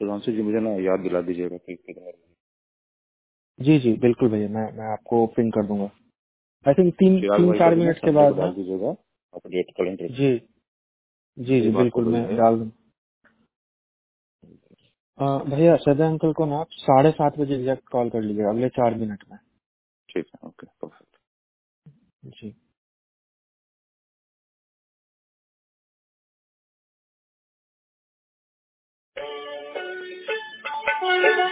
सुधांशु जी मुझे ना याद दिला दीजिएगा कि कितने जी जी बिल्कुल भैया मैं मैं आपको पिन कर दूँगा। आई थिंक तीन तीन चार मिनट के बाद दीजिएगा अपडेट कैलेंडर जी जी जी बिल्कुल मैं डाल दूँ। भैया सदा अंकल को ना आप साढ़े सात बजे एग्जैक्ट कॉल कर लीजिएगा अगले चार मिनट में। ठीक है ओके परफेक्ट जी। ಮಾಡಿದ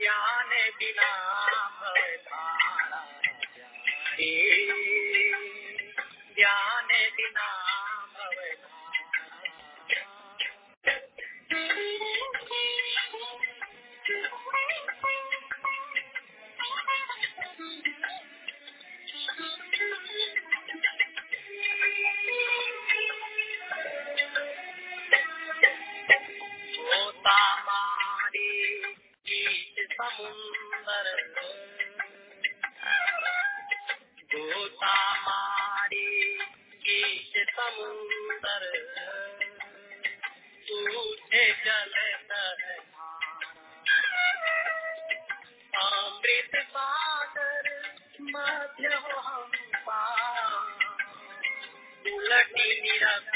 ज्ञान बिना Hallelujah.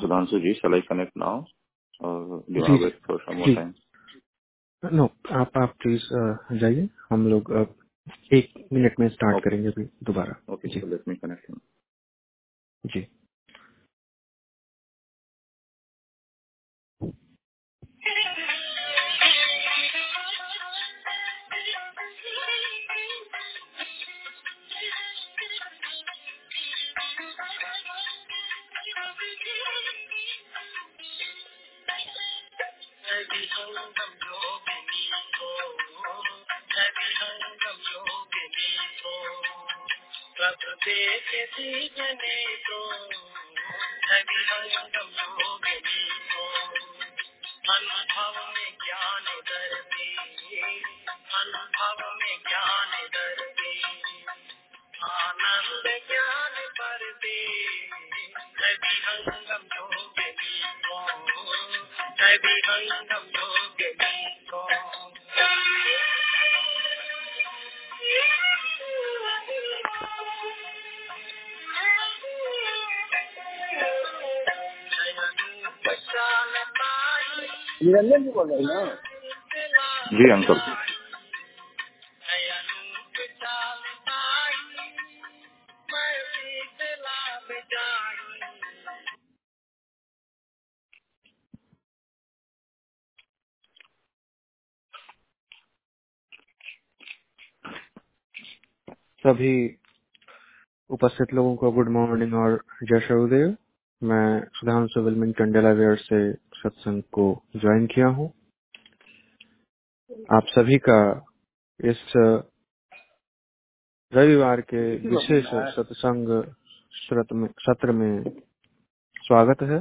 Sudhanshu ji, shall I connect now? Or do you want to wait for some more time? No आप आप प्लीज़ जाइए हम लोग एक मिनट में स्टार्ट. करेंगे अभी दोबारा ओके जी लेट let उपस्थित लोगों को गुड मॉर्निंग और जय शरुदेव। मैं सुधांशु विलमिंगटन, डेलावेयर से सत्संग को ज्वाइन किया हूँ। आप सभी का इस रविवार के विशेष सत्संग सत्र में सत्र में स्वागत है।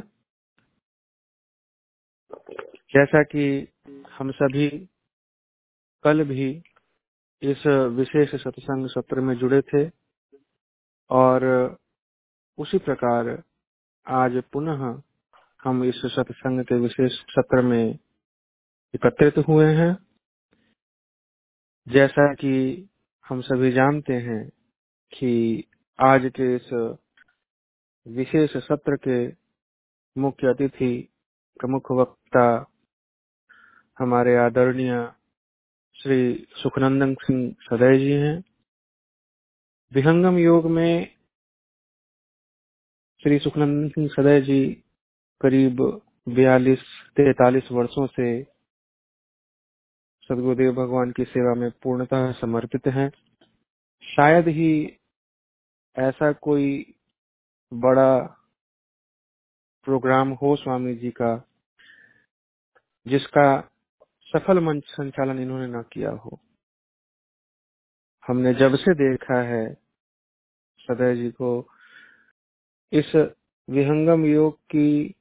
जैसा कि हम सभी कल भी इस विशेष सत्संग सत्र में जुड़े थे और उसी प्रकार आज पुनः हम इस सत्संग के विशेष सत्र में एकत्रित हुए हैं। जैसा कि हम सभी जानते हैं कि आज के इस विशेष सत्र के मुख्य अतिथि प्रमुख वक्ता हमारे आदरणीय श्री सुखनंदन सिंह सदय जी हैं। विहंगम योग में श्री सुखनंदन सिंह सदय जी करीब बयालीस, तैतालीस वर्षों से सदगुरुदेव भगवान की सेवा में पूर्णतः समर्पित हैं। शायद ही ऐसा कोई बड़ा प्रोग्राम हो स्वामी जी का, जिसका सफल मंच संचालन इन्होंने ना किया हो। हमने जब से देखा है सदय जी को, इस विहंगम योग की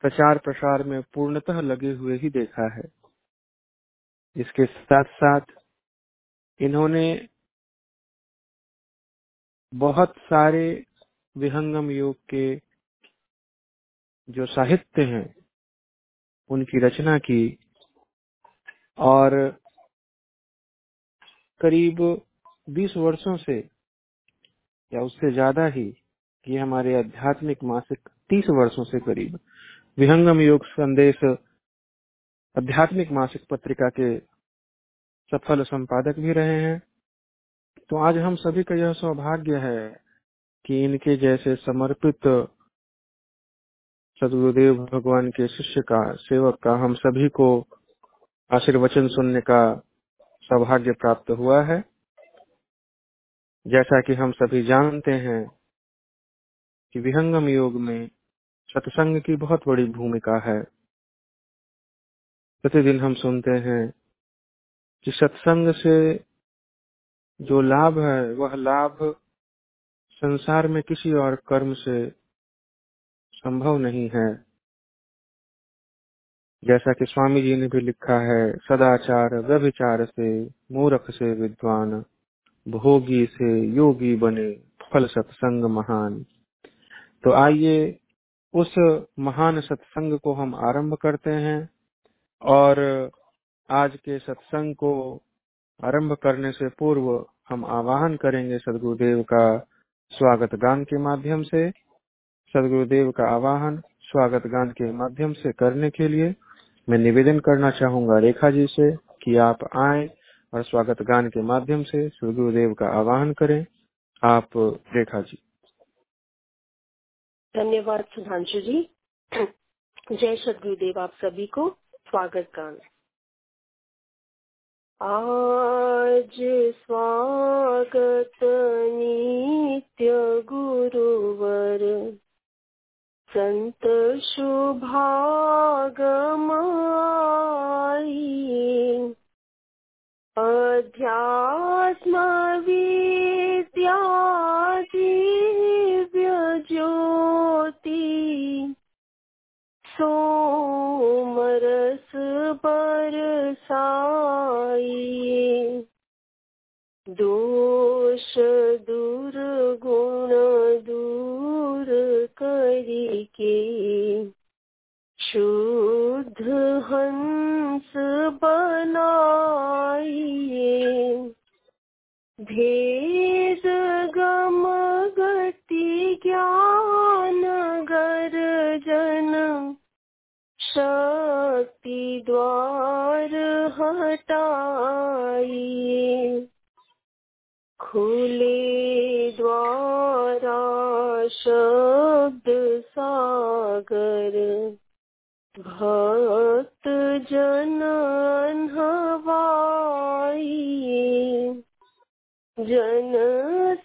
प्रचार प्रसार में पूर्णतः लगे हुए ही देखा है। इसके साथ साथ इन्होंने बहुत सारे विहंगम योग के जो साहित्य हैं, उनकी रचना की और करीब 20 वर्षों से, या उससे ज़्यादा ही, ये हमारे आध्यात्मिक मासिक 30 वर्षों से करीब, विहंगम योग संदेश, आध्यात्मिक मासिक पत्रिका के सफल संपादक भी रहे हैं। तो आज हम सभी का यह सौभाग्य है कि इनके जैसे समर्पित सदगुरुदेव भगवान के शिष्य का, सेवक का, हम सभी को आशीर्वचन सुनने का सौभाग्य प्राप्त हुआ है। जैसा कि हम सभी जानते हैं कि विहंगम योग में सत्संग की बहुत बड़ी भूमिका है। प्रतिदिन हम सुनते हैं कि सत्संग से जो लाभ है, वह लाभ संसार में किसी और कर्म से संभव नहीं है। जैसा कि स्वामी जी ने भी लिखा है, सदाचार व्यभिचार से मूर्ख से विद्वान, भोगी से योगी बने फल सत्संग महान। तो आइए उस महान सत्संग को हम आरंभ करते हैं और आज के सत्संग को आरंभ करने से पूर्व हम आवाहन करेंगे सदगुरुदेव का स्वागत गान के माध्यम से। सदगुरुदेव का आवाहन स्वागत गान के माध्यम से करने के लिए मैं निवेदन करना चाहूँगा रेखा जी से कि आप आए और स्वागत गान के माध्यम से श्री गुरुदेव का आवाहन करें। आप, रेखा जी। धन्यवाद सुधांशु जी। जय सदगुरुदेव आप सभी को स्वागत गान। आज स्वागत नित्य गुरुवर संत शुभागमाई अध्यात्म विद्या ज्योति सोमरस बरसाई दोष दुर्गुण दूर करिके शुद्ध हंस बनाइए। भेद गम गति ज्ञान गर्जन। शक्ति द्वार हटाइए। खुले द्वारा शब्द सागर। भक्त जन हवाई। जन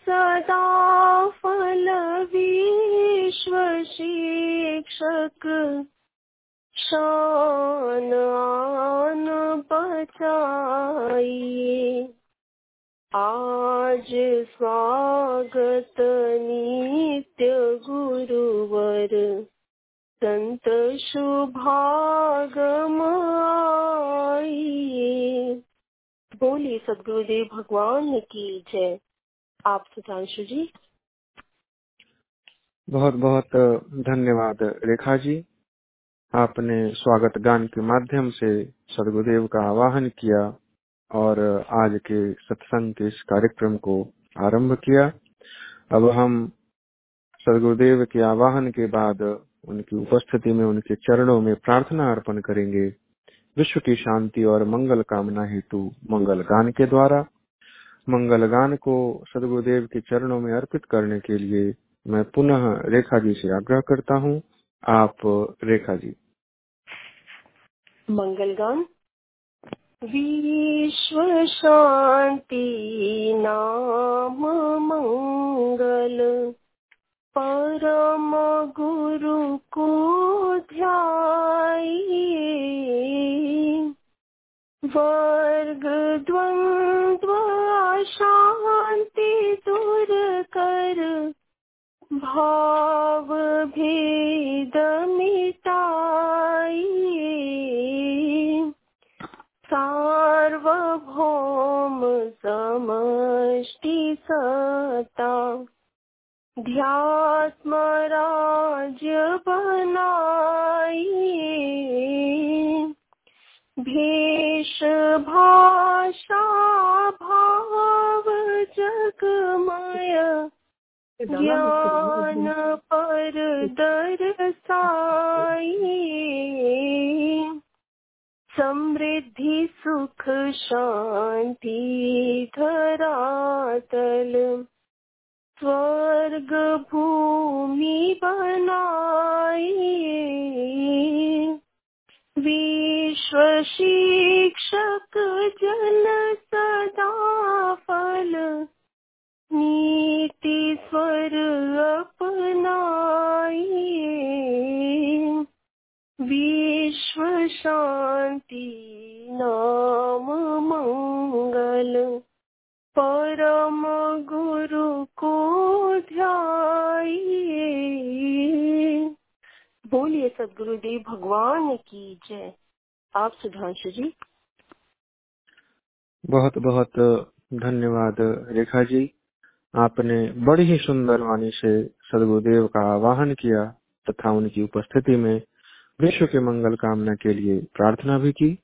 सदा फल विश्व शिक्षक। शान बचाइए आज स्वागत नित्य गुरुवर। संत शुभागमाई बोली सदगुरुदेव, भगवान की जय। आप सुधांशु जी। बहुत बहुत धन्यवाद रेखा जी। आपने स्वागत गान के माध्यम से सदगुरुदेव का आवाहन किया। और आज के सत्संग के इस कार्यक्रम को आरंभ किया। अब हम सदगुरुदेव के आवाहन के बाद उनकी उपस्थिति में, उनके चरणों में प्रार्थना अर्पण करेंगे। विश्व की शांति और मंगल कामना हेतु मंगल गान के द्वारा। मंगल गान को सदगुरुदेव के चरणों में अर्पित करने के लिए मैं पुनः रेखा जी से आग्रह करता हूँ। आप रेखा जी। मंगलगान विश्व शांति नाम मंगल परम गुरु को ध्याई वर्ग द्वंद्व शांति दूर कर। भाव भेद मिटाई सार्वभौम समष्टि सता। ध्यात्म राज्य बनाई। भेष भाषा भाव जगमय। ज्ञान पर दरसाई समृद्धि सुख शांति धरातल। स्वर्ग भूमि बनाई। विश्व शिक्षक जन सदा फल। नीति स्वर शांति, नाम मंगल। परम गुरु को ध्याई बोलिए सदगुरुदेव, भगवान की जय। आप सुधांशु जी। बहुत बहुत धन्यवाद रेखा जी। आपने बड़ी ही सुंदर वाणी से सदगुरुदेव का आवाहन किया तथा उनकी उपस्थिति में विश्व के मंगल कामना के लिए प्रार्थना भी की।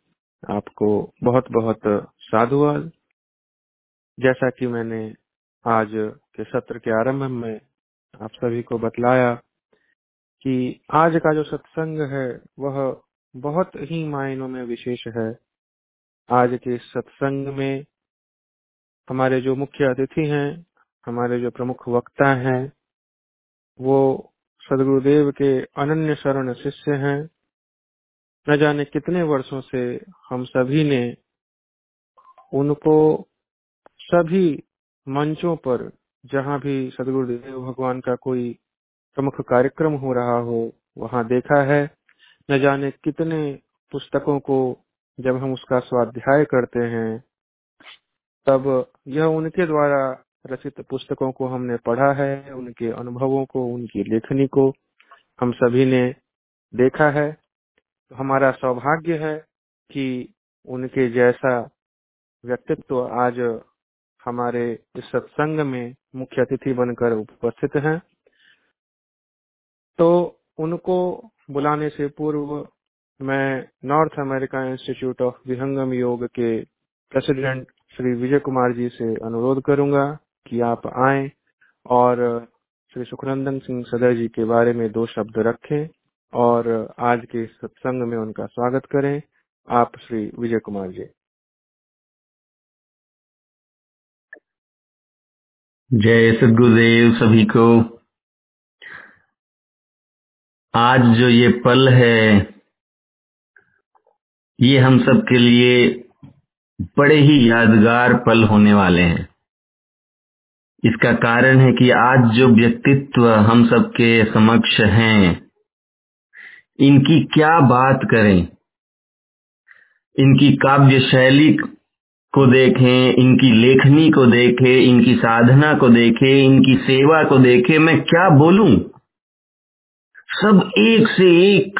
आपको बहुत बहुत साधुवाद। जैसा कि मैंने आज के सत्र के आरंभ में आप सभी को बतलाया कि आज का जो सत्संग है, वह बहुत ही मायनों में विशेष है। आज के सत्संग में हमारे जो मुख्य अतिथि हैं, हमारे जो प्रमुख वक्ता हैं, वो सदगुरुदेव के अनन्य शरण शिष्य हैं। न जाने कितने वर्षों से हम सभी ने उनको सभी मंचों पर जहाँ भी सदगुरुदेव भगवान का कोई प्रमुख कार्यक्रम हो रहा हो, वहाँ देखा है। न जाने कितने पुस्तकों को जब हम उसका स्वाध्याय करते हैं, तब यह उनके द्वारा रचित पुस्तकों को हमने पढ़ा है, उनके अनुभवों को, उनकी लेखनी को हम सभी ने देखा है। तो हमारा सौभाग्य है कि उनके जैसा व्यक्तित्व आज हमारे इस सत्संग में मुख्य अतिथि बनकर उपस्थित हैं। तो उनको बुलाने से पूर्व मैं North America Institute of Vihangam Yoga के प्रेसिडेंट श्री विजय कुमार जी से अनुरोध करूँगा कि आप आए और श्री सुखनंदन सिंह सदर जी के बारे में दो शब्द रखें और आज के सत्संग में उनका स्वागत करें। आप श्री विजय कुमार जी। जय सदगुरुदेव सभी को। आज जो ये पल है, ये हम सब के लिए बड़े ही यादगार पल होने वाले हैं। इसका कारण है कि आज जो व्यक्तित्व हम सबके समक्ष हैं, इनकी क्या बात करें? इनकी काव्य शैली को देखें, इनकी लेखनी को देखें, इनकी साधना को देखें, इनकी सेवा को देखें, मैं क्या बोलूँ? सब एक से एक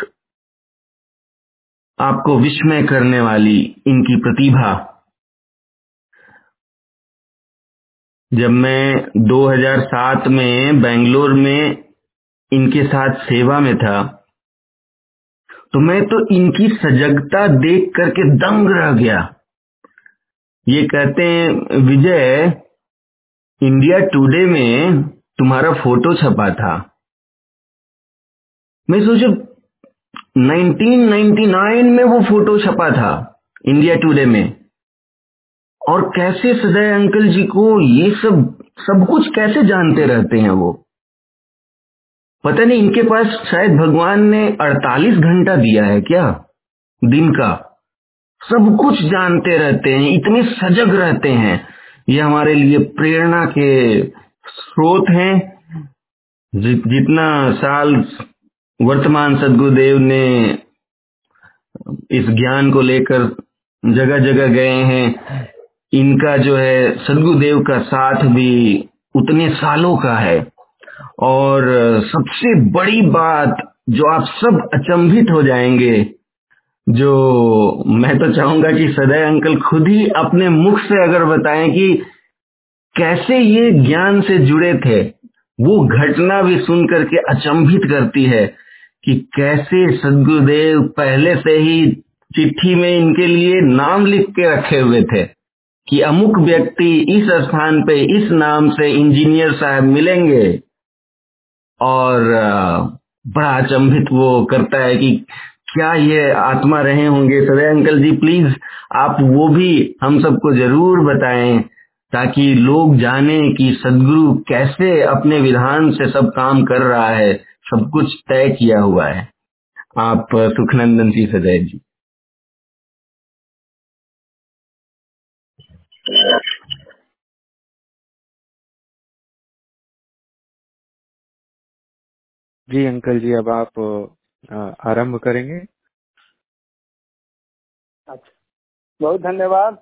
आपको विस्मय करने वाली इनकी प्रतिभा। जब मैं 2007 में बेंगलोर में इनके साथ सेवा में था तो मैं तो इनकी सजगता देख करके दंग रह गया। ये कहते हैं, विजय, इंडिया टुडे में तुम्हारा फ़ोटो छपा था। मैं सोचा 1999 में वो फ़ोटो छपा था, इंडिया टुडे में। और कैसे सदय अंकल जी को ये सब सब कुछ कैसे जानते रहते हैं वो? पता नहीं इनके पास शायद भगवान ने 48 घंटा दिया है क्या? दिन का। सब कुछ जानते रहते हैं इतने सजग रहते हैं। ये हमारे लिए प्रेरणा के स्रोत हैं। जि, जितना साल वर्तमान सदगुरुदेव ने इस ज्ञान को लेकर जगह जगह गए हैं इनका जो है सदगुरुदेव का साथ भी उतने सालों का है। और सबसे बड़ी बात जो आप सब अचंभित हो जाएँगे, जो मैं तो चाहूँगा कि सदय अंकल खुद ही अपने मुख से अगर बताएँ कि कैसे ये ज्ञान से जुड़े थे, वो घटना भी सुन करके अचंभित करती है कि कैसे सदगुरुदेव पहले से ही चिट्ठी में इनके लिए नाम लिख के रखे हुए थे। कि अमुक व्यक्ति इस स्थान पे, इस नाम से इंजीनियर साहब मिलेंगे और बड़ा अचंभित वो करता है कि क्या ये आत्मा रहे होंगे। सदय अंकल जी, प्लीज़ आप वो भी हम सबको ज़रूर बताएँ ताकि लोग जाने कि सदगुरु कैसे अपने विधान से सब काम कर रहा है, सब कुछ तय किया हुआ है। आप सुखनंदन जी सदय जी। जी अंकल जी, अब आप आरंभ करेंगे। अच्छा बहुत धन्यवाद।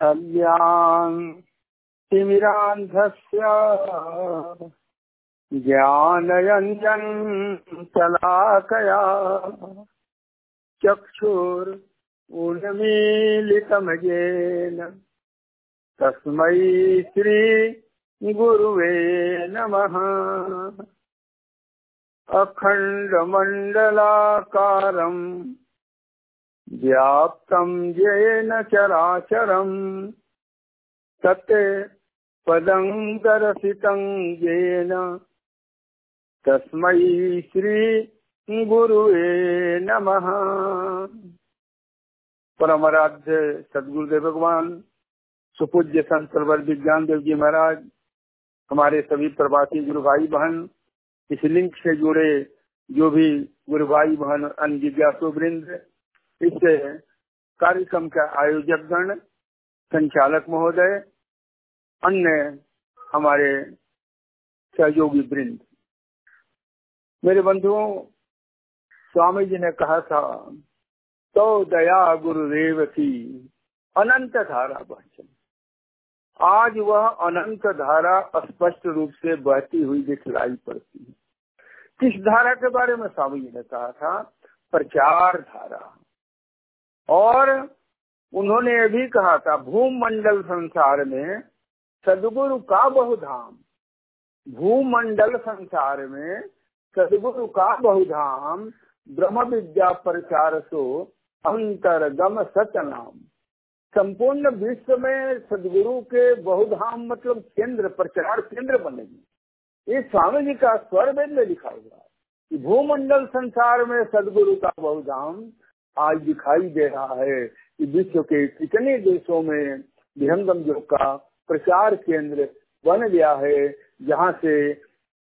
अज्ञान तिमिरान्धस्य ज्ञानयञ्जन शलाकया चक्षुरुन्मीलितमजेन तस्मै श्री गुरुवे नमः। अखण्डमण्डलाकारम् व्याप्तं येन चराचरम् तत् पदं दर्शितं येन। तस्मै श्री गुरुवे नमः। परमराध्य सदगुरुदेव भगवान, सुपूज्य संत प्रवर विज्ञान देव जी महाराज हमारे सभी प्रवासी गुरु भाई बहन इस लिंक से जुड़े जो भी गुरु भाई बहन, अन्य जिज्ञासु वृंद, इस कार्यक्रम का आयोजक गण संचालक महोदय, अन्य हमारे सहयोगी वृंद। मेरे बंधुओं, स्वामी जी ने कहा था तो दया गुरुदेव की अनंत धारा बहचन आज वह अनंत धारा स्पष्ट रूप से बहती हुई दिखलाई पड़ती है। किस धारा के बारे में स्वामी जी ने कहा था? प्रचार धारा। और उन्होंने ये भी कहा था, भूमंडल संसार में सदगुरु का बहुधाम। भूमंडल संसार में सदगुरु का बहुधाम ब्रह्म विद्या प्रचार सो अंतरगम सतनाम। संपूर्ण विश्व में सदगुरु के बहुधाम मतलब केंद्र, प्रचार केंद्र बनेगी। ये स्वामी जी का स्वर वेद में लिखा हुआ है कि भूमंडल संसार में सदगुरु का बहुधाम आज दिखाई दे रहा है कि विश्व के कितने देशों में विहंगम योग का प्रचार केंद्र बन गया है, जहाँ से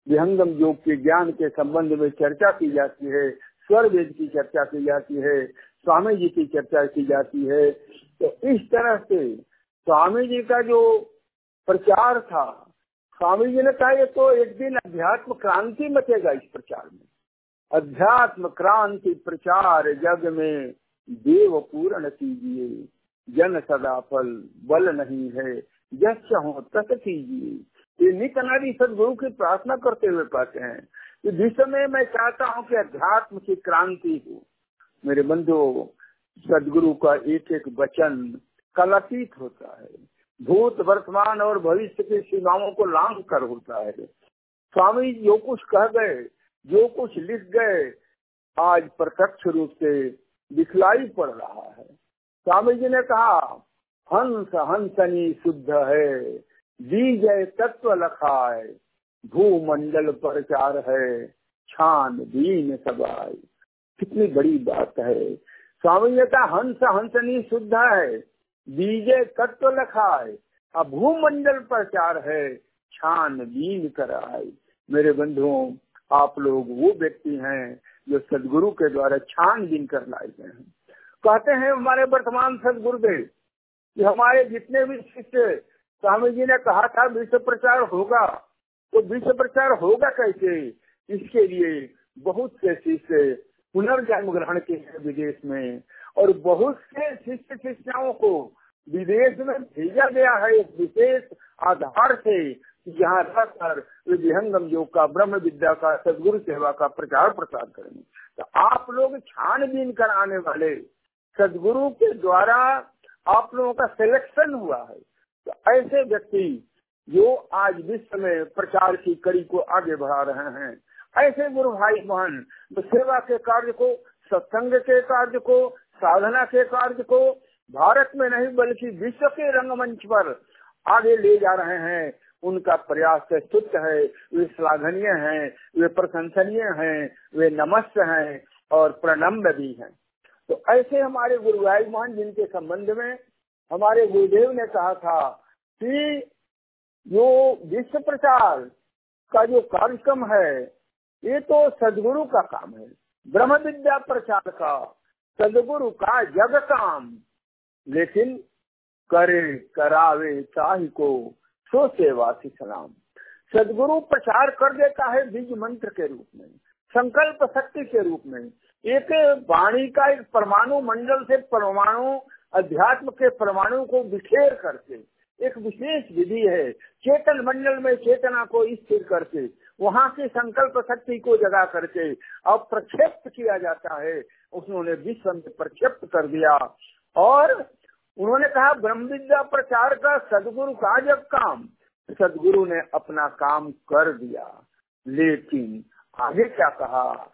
विहंगम योग के ज्ञान के संबंध में चर्चा की जाती है, स्वर वेद की चर्चा की जाती है स्वामी जी की चर्चा की जाती है। तो इस तरह से स्वामी जी का जो प्रचार था स्वामी जी ने कहा, ये तो एक दिन अध्यात्म क्रांति मचेगा इस प्रचार में। अध्यात्म क्रांति प्रचार जग में देव पूर्ण कीजिए, जन सदा फल बल नहीं है यश हो तक कीजिए। ये नित सदगुरु की प्रार्थना करते हुए पाते हैं कि विश्व में मैं चाहता हूँ कि अध्यात्म की क्रांति हो। मेरे बंधु सदगुरु का एक एक वचन कलातीत होता है। भूत, वर्तमान और भविष्य की सीमाओं को लांग कर होता है। स्वामी जो कुछ कह गए, जो कुछ लिख गए, आज प्रत्यक्ष रूप से दिखलाई पड़ रहा है। स्वामी जी ने कहा, हंस, हंसनी शुद्ध है बीजय तत्व लखाए भूमंडल प्रचार है छान दीन सबाई। कितनी बड़ी बात है। स्वामी जी का हंस हंसनी शुद्ध है, बीजे तत्व लखा है अब प्रचार है, छान बीन कराए। मेरे बंधुओं, आप लोग वो व्यक्ति हैं जो सदगुरु के द्वारा छान बीन कर लाए गए हैं। कहते हैं हमारे वर्तमान सदगुरुदेव, कि हमारे जितने भी शिष्य, स्वामी जी ने कहा था विश्व प्रचार होगा। तो विश्व प्रचार होगा कैसे? इसके लिए बहुत से शिष्य पुनर्जन्म ग्रहण के हैं विदेश में। और बहुत से शिष्य शिष्याओं को विदेश में भेजा गया है एक विशेष आधार से जहाँ रहकर वे विहंगम योग का, ब्रह्म विद्या का, सदगुरु सेवा का प्रचार प्रसार करेंगे। तो आप लोग छानबीन कर आने वाले सदगुरु के द्वारा आप लोगों का सिलेक्शन हुआ है। तो ऐसे व्यक्ति जो आज विश्व में प्रचार की कड़ी को आगे बढ़ा रहे हैं ऐसे गुरु भाई बहन, सेवा के कार्य को, सत्संग के कार्य को, साधना के कार्य को, भारत में नहीं बल्कि विश्व के रंगमंच पर आगे ले जा रहे हैं। उनका प्रयास से स्तुत है, वे श्लाघनीय हैं, वे प्रशंसनीय हैं, वे नमस्त हैं और प्रणम्ब भी हैं। तो ऐसे हमारे गुरु भाई मोहन जिनके संबंध में हमारे गुरुदेव ने कहा था कि जो विश्व प्रचार का जो कार्यक्रम है ये तो सदगुरु का काम है। ब्रह्म विद्या प्रचार का, सदगुरु का जग काम। लेकिन करे, करावे चाही को, सो सेवा सलाम। सदगुरु प्रचार कर देता है बीज मंत्र के रूप में, संकल्प शक्ति के रूप में। एक वाणी का एक परमाणु मंडल से परमाणु, अध्यात्म के परमाणु को बिखेर करके, एक विशेष विधि है, चेतन मंडल में चेतना को स्थिर करके वहाँ की संकल्प शक्ति को जगा करके अब प्रक्षेप्त किया जाता है। उन्होंने विश्व में प्रक्षेप्त कर दिया। और उन्होंने कहा, ब्रह्म विद्या प्रचार का सदगुरु का जब काम। सदगुरु ने अपना काम कर दिया। लेकिन आगे क्या कहा?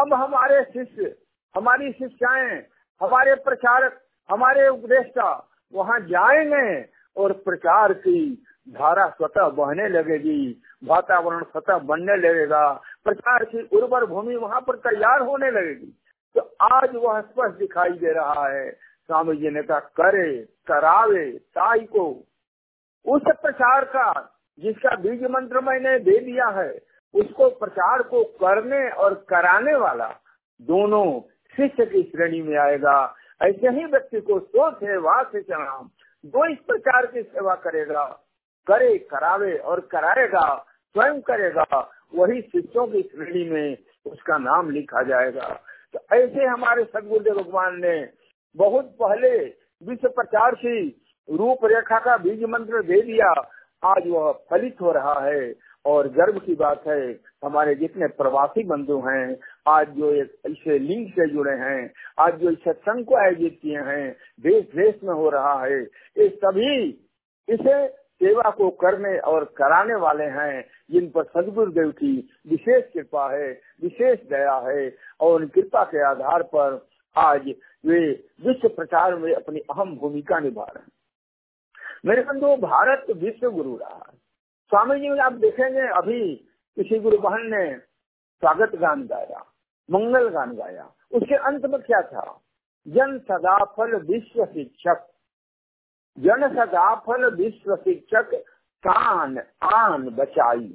अब हमारे शिष्य, हमारी शिष्याएँ, हमारे प्रचारक, हमारे उपदेष्टा वहाँ जाएँगे और प्रचार की धारा स्वतः बहने लगेगी, वातावरण स्वतः बनने लगेगा प्रचार की उर्वर भूमि वहाँ पर तैयार होने लगेगी। तो आज वह स्पष्ट दिखाई दे रहा है, स्वामी जी ने कहा, करे, करावे, ताई को। उस प्रचार का, जिसका बीज मंत्र मैंने दे दिया है, उसको प्रचार को करने और कराने वाला दोनों शिष्य की श्रेणी में आएगा। ऐसे ही व्यक्ति को सोच है वाह से जो इस प्रकार की सेवा करेगा। करे, करावे और कराएगा, स्वयं करेगा, वही शिष्यों की श्रेणी में उसका नाम लिखा जाएगा। तो ऐसे हमारे सदगुरुदेव भगवान ने बहुत पहले विश्व प्रचार की रूपरेखा का बीज मंत्र दे दिया। आज वह फलित हो रहा है और गर्व की बात है, हमारे जितने प्रवासी बंधु हैं, आज जो ऐसे लिंक से जुड़े हैं, आज जो इस सत्संग को आयोजित किए हैं देश देश में हो रहा है, ये सभी इसे सेवा को करने और कराने वाले हैं, जिन पर सदगुरुदेव की विशेष कृपा है, विशेष दया है, और उन कृपा के आधार पर आज वे विश्व प्रचार में अपनी अहम भूमिका निभा रहे हैं। मेरे बंधु, भारत विश्व गुरु रहा स्वामी जी, आप देखेंगे, अभी किसी गुरु बहन ने स्वागत गान गाया, मंगल गान गाया। उसके अंत में क्या था? जन सदाफल विश्व शिक्षक। जन सदाफल विश्व शिक्षक कान आन बचाई।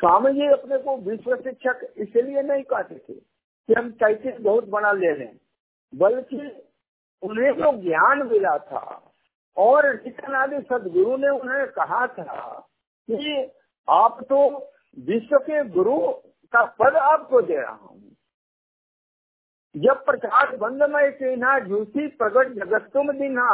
स्वामी जी अपने को विश्व शिक्षक इसलिए नहीं कहते थे कि हम कैसे बहुत बड़ा ले लें, बल्कि उन्हें जो ज्ञान मिला था और नित्यानंद सदगुरु ने उन्हें कहा था कि आप तो विश्व के गुरु का पद आपको दे रहा हूँ। जब प्रकाश बंद में चिन्हा झूठी प्रगट जगत तुम दिना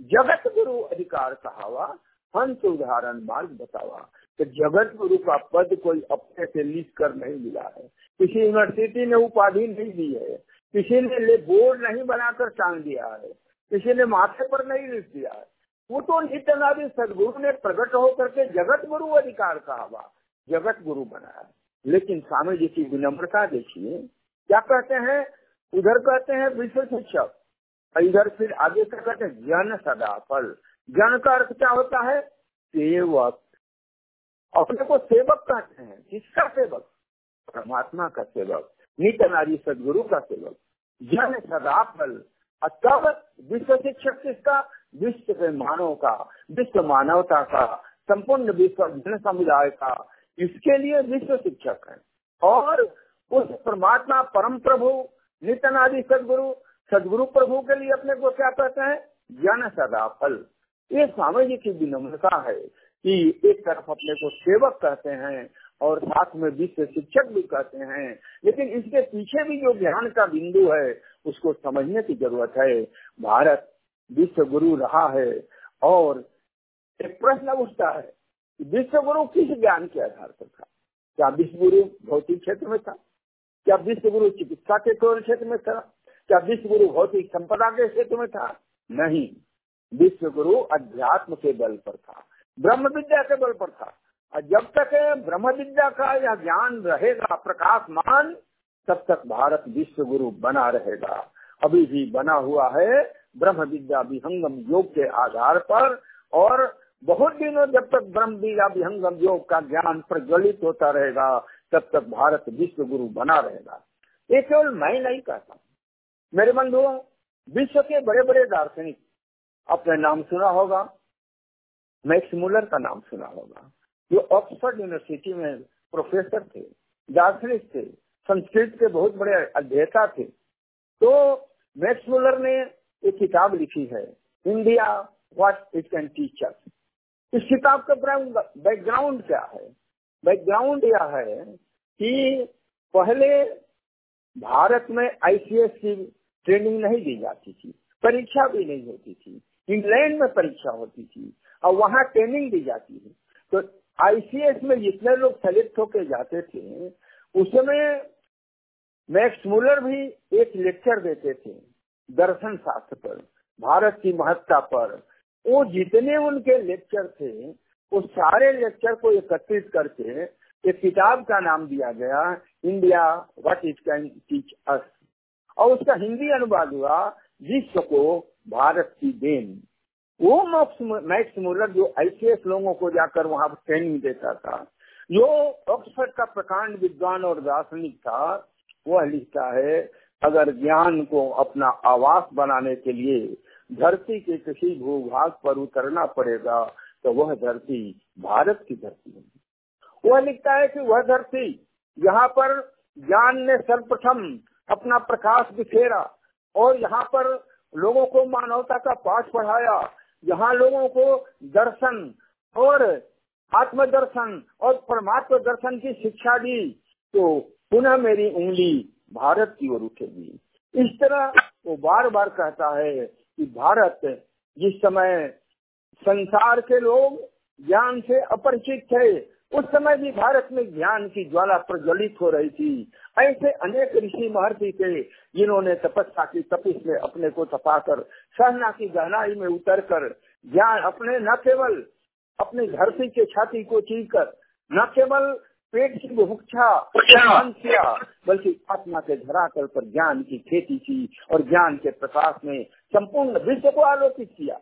जगत गुरु अधिकार कहावा, हंस उदाहरण मार्ग बतावा। तो जगत गुरु का पद कोई अपने से लिख कर नहीं मिला है। किसी यूनिवर्सिटी ने उपाधि नहीं दी है। किसी ने ले बोर्ड नहीं बनाकर टांग दिया है। किसी ने माथे पर नहीं लिख दिया है। वो तो नित्यनादि सदगुरु ने प्रकट होकर के जगत गुरु अधिकार कहा जगत गुरु बनाया लेकिन स्वामी जी की विनम्रता देखिए, क्या कहते हैं? उधर कहते हैं विश्व शिक्षक। इधर फिर आगे क्या कहते हैं जन सदाफल जन का अर्थ क्या होता है? सेवक। अपने को सेवक कहते हैं। किसका सेवक? परमात्मा का सेवक। नित नारी सदगुरु का सेवक। जन सदा फल। तब विश्व शिक्षक किसका? विश्व के मानव का, विश्व मानवता का, संपूर्ण विश्व जन समुदाय का। इसके लिए विश्व शिक्षक है। और उस परमात्मा परम प्रभु नितनादि सदगुरु सदगुरु प्रभु के लिए अपने को क्या कहते हैं? जन सदा फल। ये स्वामी जी की विनम्रता है कि एक तरफ़ अपने को सेवक कहते हैं और साथ में विश्व शिक्षक भी कहते हैं। लेकिन इसके पीछे भी जो ज्ञान का बिंदु है, उसको समझने की ज़रूरत है। भारत विश्व गुरु रहा है और एक प्रश्न उठता है विश्व गुरु किस ज्ञान के आधार पर था? क्या विश्व गुरु भौतिक क्षेत्र में था? क्या विश्व गुरु चिकित्सा के क्षेत्र में था? क्या विश्व गुरु भौतिक संपदा के क्षेत्र में था? नहीं। विश्व गुरु अध्यात्म के बल पर था। ब्रह्म विद्या के बल पर था। और जब तक ब्रह्म विद्या का यह ज्ञान रहेगा, प्रकाशमान, तब तक भारत विश्व गुरु बना रहेगा। अभी भी बना हुआ है। ब्रह्म विद्या विहंगम योग के आधार पर। और बहुत दिनों जब तक ब्रह्म विद्या विहंगम योग का ज्ञान प्रज्वलित होता रहेगा, तब तक भारत विश्व गुरु बना रहेगा। ये केवल मैं नहीं कहता। मेरे बंधुओं, विश्व के बड़े बड़े दार्शनिक अपने नाम सुना होगा। मैक्स मुलर का नाम सुना होगा। जो ऑक्सफोर्ड यूनिवर्सिटी में प्रोफेसर थे, दार्शनिक थे, संस्कृत के बहुत बड़े अध्येता थे तो मैक्स मुलर ने एक किताब लिखी है, India what it can teach इस किताब का बैकग्राउंड क्या है? बैकग्राउंड यह है कि पहले भारत में आईसीएस की ट्रेनिंग नहीं दी जाती थी, परीक्षा भी नहीं होती थी, इंग्लैंड में परीक्षा होती थी, और वहाँ ट्रेनिंग दी जाती है। तो आईसीएस में जितने लोग सेलेक्ट होके जाते थे, उसमें मैक्स मुलर भी एक लेक्चर देते थे, दर्शन शास्त्र पर, भारत की महत्ता पर। वो जितने उनके लेक्चर थे, वो सारे लेक्चर को एकत्रित करके एक किताब का नाम दिया गया, India what it can teach us और उसका हिंदी अनुवाद हुआ, विश्व को भारत की देन. वो मैक्स मुलर जो आईसीएस लोगों को जाकर वहाँ ट्रेनिंग देता था, जो ऑक्सफर्ड का प्रकांड विद्वान और दार्शनिक था, वह लिखता है, अगर ज्ञान को अपना आवास बनाने के लिए धरती के किसी भूभाग पर उतरना पड़ेगा तो वह धरती भारत की धरती है। वह लिखता है कि वह धरती, यहाँ पर ज्ञान ने सर्वप्रथम अपना प्रकाश बिखेरा और यहाँ पर लोगों को मानवता का पाठ पढ़ाया। यहाँ लोगों को दर्शन और आत्मदर्शन और परमात्मा दर्शन की शिक्षा दी। तो पुनः मेरी उंगली भारत की ओर उठेगी। इस तरह वो बार बार कहता है कि भारत जिस समय संसार के लोग ज्ञान से अपरिचित थे उस समय भी भारत में ज्ञान की ज्वाला प्रज्वलित हो रही थी। ऐसे अनेक ऋषि महर्षि थे जिन्होंने तपस्या की तपिस में अपने को तपाकर सहना की गहनाई में उतर कर ज्ञान अपने न केवल अपनी धरती के छाती को चीर कर न केवल पेट की बुभुक्षा किया बल्कि आत्मा के धरातल पर ज्ञान की खेती की और ज्ञान के प्रकाश में संपूर्ण विश्व को आलोकित किया।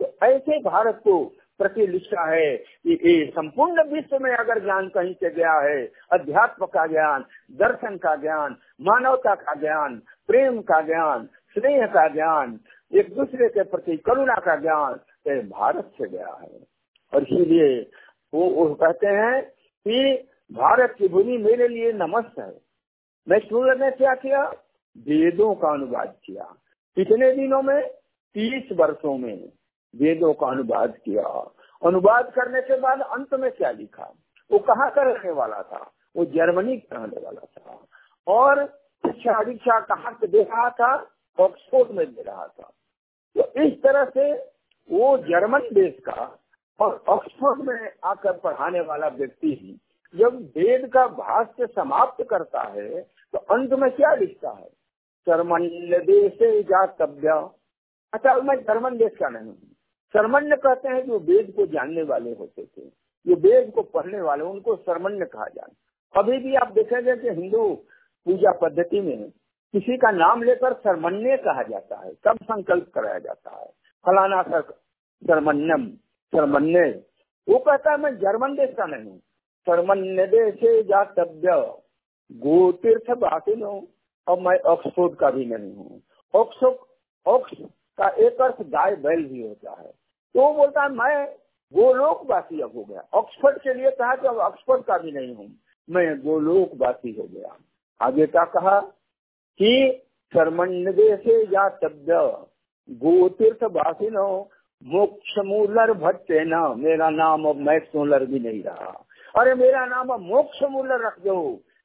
तो ऐसे भारत को प्रतिष्ठा है। कि संपूर्ण विश्व में अगर ज्ञान कहीं से गया है अध्यात्म का ज्ञान दर्शन का ज्ञान मानवता का ज्ञान प्रेम का ज्ञान स्नेह का ज्ञान एक दूसरे के प्रति करुणा का ज्ञान भारत से गया है। और इसीलिए वो, वो कहते हैं कि भारत की भूमि मेरे लिए नमस्त है। मैं सूर्य ने क्या किया? वेदों का अनुवाद किया। कितने दिनों में? तीस वर्षों में। वेदों का अनुवाद किया। अनुवाद करने के बाद अंत में क्या लिखा? वो कहाँ का रहने वाला था? वो जर्मनी का रहने वाला था। और शिक्षा दीक्षा कहाँ से दे रहा था? ऑक्सफोर्ड में दे रहा था। तो इस तरह से वो जर्मन देश का और ऑक्सफोर्ड में आकर पढ़ाने वाला व्यक्ति ही जब वेद का भाष्य समाप्त करता है तो अंत में क्या लिखता है? कर्मण्य देश जातव्य अच्छा मैं जर्मन देश का नहीं हूँ। सर्मण्य कहते हैं जो वेद को जानने वाले होते थे, जो वेद को पढ़ने वाले, उनको सर्मण्य कहा जाए अभी भी आप देखेंगे कि हिंदू पूजा पद्धति में किसी का नाम लेकर सर्मण्य कहा जाता है तब संकल्प कराया जाता है। फलाना सर्मन्यम सर्मन्य वो कहता है, मैं जर्मन देश का नहीं हूँ सर्मन्य देशे जातव्य गो तीर्थ बासिनो और मैं ऑक्सफोर्ड का भी नहीं हूँ। ऑक्सफोर्ड, ऑक्स का एक अर्थ गाय बैल भी होता है। तो बोलता है, मैं गोलोकवासी अब हो गया। ऑक्सफोर्ड के लिए कहा कि अब ऑक्सफोर्ड का भी नहीं हूँ, मैं गोलोकवासी हो गया। आगे क्या कहा कि कर्मण्य से या शब्द गोतीर्थ वासिनो मोक्ष मूलर भट्टे न मेरा नाम अब मैक्स मूलर भी नहीं रहा। अरे मेरा नाम अब मोक्ष मूलर रख दो,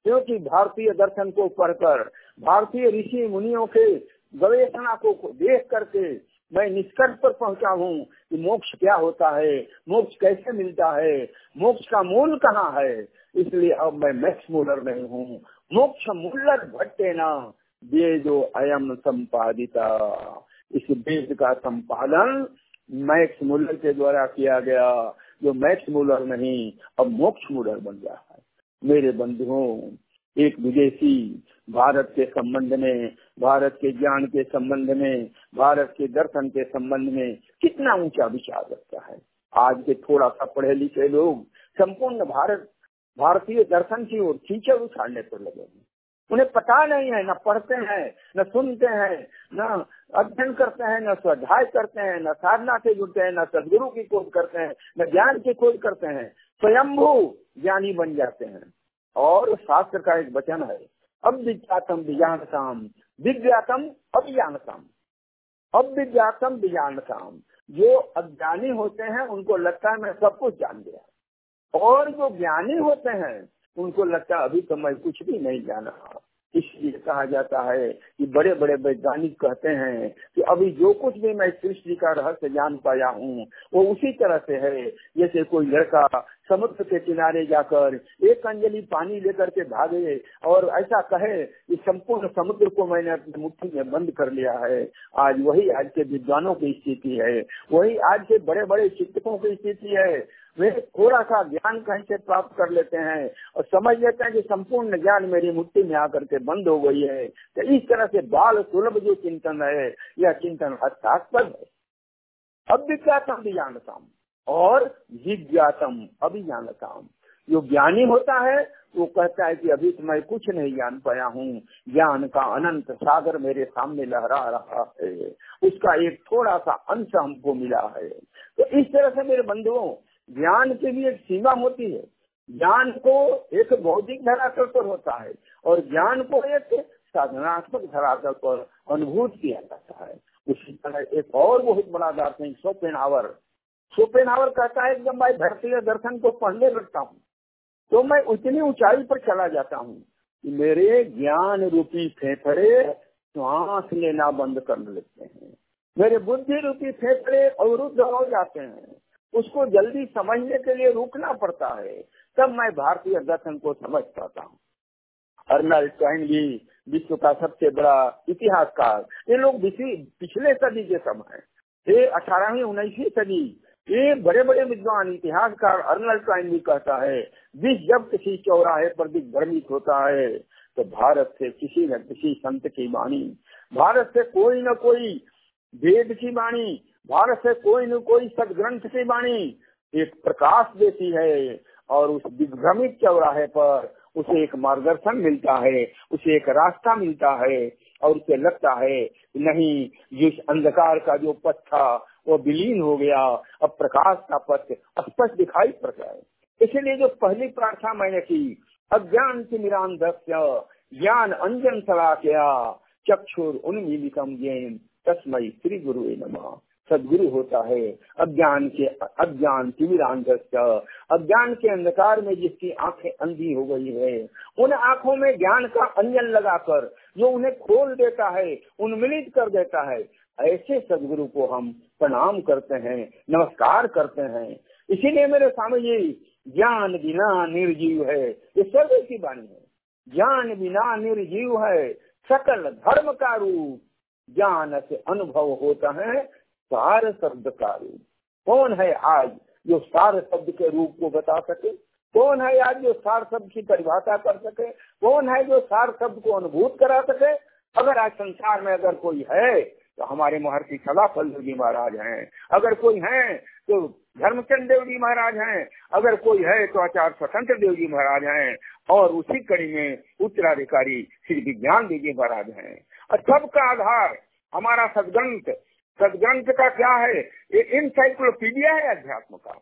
क्योंकि भारतीय दर्शन को पढ़कर, भारतीय ऋषि मुनियों के गवेषणा को देख करके मैं निष्कर्ष पर पहुँचा हूँ कि मोक्ष क्या होता है, मोक्ष कैसे मिलता है, मोक्ष का मूल कहाँ है? इसलिए अब मैं मैक्स मूलर नहीं हूँ। मोक्ष मूलर भट्टे न, वेदो अयम संपादिता। इस वेद का संपादन मैक्स मूलर के द्वारा किया गया। जो मैक्स मूलर नहीं, अब मोक्ष मूलर बन गया है। मेरे बंधुओं एक विदेशी भारत के संबंध में, भारत के ज्ञान के संबंध में, भारत के दर्शन के संबंध में कितना ऊँचा विचार रखता है। आज के थोड़ा सा पढ़े लिखे लोग संपूर्ण भारत, भारतीय दर्शन की ओर कीचड़ उछालने पर लगे हैं। उन्हें पता नहीं है, न पढ़ते हैं, न सुनते हैं, न अध्ययन करते हैं, न स्वाध्याय करते हैं, न साधना से जुड़ते हैं, न सदगुरु की खोज करते हैं, न ज्ञान की खोज करते हैं। स्वयंभू ज्ञानी बन जाते हैं। और शास्त्र का एक वचन है। अब विज्ञातम विज्ञान काम विज्ञातम अभिज्ञानताम अब विज्ञातम विज्ञान काम जो अज्ञानी होते हैं, उनको लगता है मैं सब कुछ जान गया। और जो ज्ञानी होते हैं, उनको लगता है अभी तो मैं कुछ भी नहीं जाना। इसलिए कहा जाता है कि बड़े बड़े वैज्ञानिक कहते हैं कि अभी जो कुछ भी मैं सृष्टि का रहस्य जान पाया हूँ, वो उसी तरह से है। जैसे कोई लड़का समुद्र के किनारे जाकर एक अंजलि पानी लेकर के भागे और ऐसा कहे कि संपूर्ण समुद्र को मैंने अपनी मुट्ठी में बंद कर लिया है। आज वही आज के विद्वानों की स्थिति है। वही आज के बड़े बड़े शिक्षकों की स्थिति है। वे थोड़ा सा ज्ञान कहीं से प्राप्त कर लेते हैं और समझ लेते हैं कि संपूर्ण ज्ञान मेरी मुट्ठी में आकर के बंद हो गई है। तो इस तरह से बाल सुलभ जो चिंतन है, यह चिंतन हस्तास्पद है। अब भी क्या जानता विज्ञानतम और जिज्ञातम, अभिज्ञानतम। जो ज्ञानी होता है, वो कहता है कि अभी तो मैं कुछ नहीं जान पाया हूँ। ज्ञान का अनंत सागर मेरे सामने लहरा रहा है। उसका एक थोड़ा सा अंश हमको मिला है। तो इस तरह से मेरे बंधुओं, ज्ञान के भी एक सीमा होती है। ज्ञान को एक बौद्धिक धरातल पर होता है और ज्ञान को एक साधनात्मक धरातल पर अनुभूत किया जाता है। उसी तरह एक और बहुत बड़ा दार्शनिक सोपेनावर सोपेनावर कहता है एकदम भाई भारतीय दर्शन को पढ़ने लगता हूँ तो मैं उतनी ऊंचाई पर चला जाता हूँ मेरे ज्ञान रूपी फेफड़े श्वास लेना बंद कर लेते हैं। मेरे बुद्धि रूपी फेफड़े अवरुद्ध हो जाते हैं। उसको जल्दी समझने के लिए रुकना पड़ता है, तब मैं भारतीय दर्शन को समझ पाता हूँ। अर्नल्ड टॉइन भी विश्व का सबसे बड़ा इतिहासकार, ये लोग पिछले सदी के समय ये अठारहवीं, उन्नीसवी सदी ये बड़े बड़े विद्वान, इतिहासकार अर्नल्ड टॉइन भी कहता है, विश्व जब किसी चौराहे पर दिग्भ्रमित होता है तो भारत से किसी न किसी संत की वाणी, भारत से कोई न कोई वेद की वाणी, भारत से कोई न कोई सदग्रंथ की वाणी एक प्रकाश देती है और उस दिग्भ्रमित चौराहे पर उसे एक मार्गदर्शन मिलता है, उसे एक रास्ता मिलता है और उसे लगता है, नहीं जिस अंधकार का जो पथ था वो विलीन हो गया, अब प्रकाश का पथ स्पष्ट दिखाई पड़ रहा है। इसलिए जो पहली प्रार्थना मैंने की अज्ञान से निरान दस्य ज्ञान अंजन सला किया चक्षुर उन्मीलिकम जैन तस्मय श्री गुरु नमः। सदगुरु होता है अज्ञान के, अज्ञान की अज्ञान के अंधकार में जिसकी आँखें अंधी हो गई है, उन आँखों में ज्ञान का अंजन लगाकर जो उन्हें खोल देता है, उन्मिलित कर देता है ऐसे सदगुरु को हम प्रणाम करते हैं, नमस्कार करते हैं। इसीलिए मेरे स्वामी जी, ज्ञान बिना निर्जीव है। ये सर्वे की वाणी है। ज्ञान बिना निर्जीव है। सकल धर्म का रूप। ज्ञान से अनुभव होता है सार शब्द का रूप। कौन है आज जो सार शब्द के रूप को बता सके? कौन है आज जो सार शब्द की परिभाषा कर सके? कौन है जो सार शब्द को अनुभूत करा सके? अगर आज संसार में अगर कोई है तो हमारे महर्षि सदाफल देव जी महाराज हैं। अगर कोई है तो धर्मचंद देव जी महाराज हैं। अगर कोई है तो आचार्य स्वतंत्र देव जी महाराज हैं। और उसी कड़ी में उत्तराधिकारी श्री विज्ञान देव जी महाराज हैं। और सबका आधार, हमारा सदग्रंथ सदग्रंथ का क्या है? ये इनसाइक्लोपीडिया है अध्यात्म का।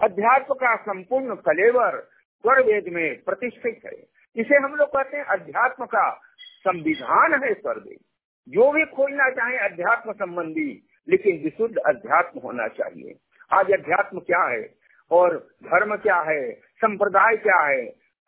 अध्यात्म का संपूर्ण कलेवर स्वर वेद में प्रतिष्ठित है। इसे हम लोग कहते हैं अध्यात्म का संविधान है स्वर वेद जो भी खोजना चाहे अध्यात्म संबंधी, लेकिन विशुद्ध अध्यात्म होना चाहिए। आज अध्यात्म क्या है? और धर्म क्या है? संप्रदाय क्या है?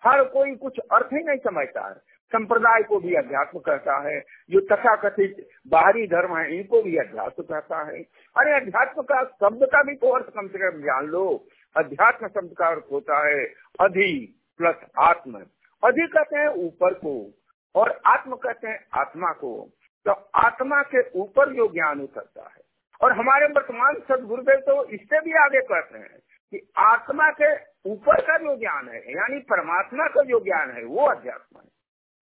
हर कोई कुछ अर्थ ही नहीं समझता है। संप्रदाय को भी अध्यात्म कहता है। जो तथाकथित बाहरी धर्म है, इनको भी अध्यात्म कहता है। अरे, अध्यात्म का शब्द का भी तो अर्थ कम से कम जान लो। अध्यात्म शब्द का अर्थ होता है अधि प्लस आत्म। अधि कहते हैं ऊपर को, और आत्म कहते हैं आत्मा को। तो आत्मा के ऊपर जो ज्ञान उतरता है। और हमारे वर्तमान सदगुरुदेव तो इससे भी आगे कहते हैं कि आत्मा के ऊपर का जो ज्ञान है, यानी परमात्मा का जो ज्ञान है, वो अध्यात्म है।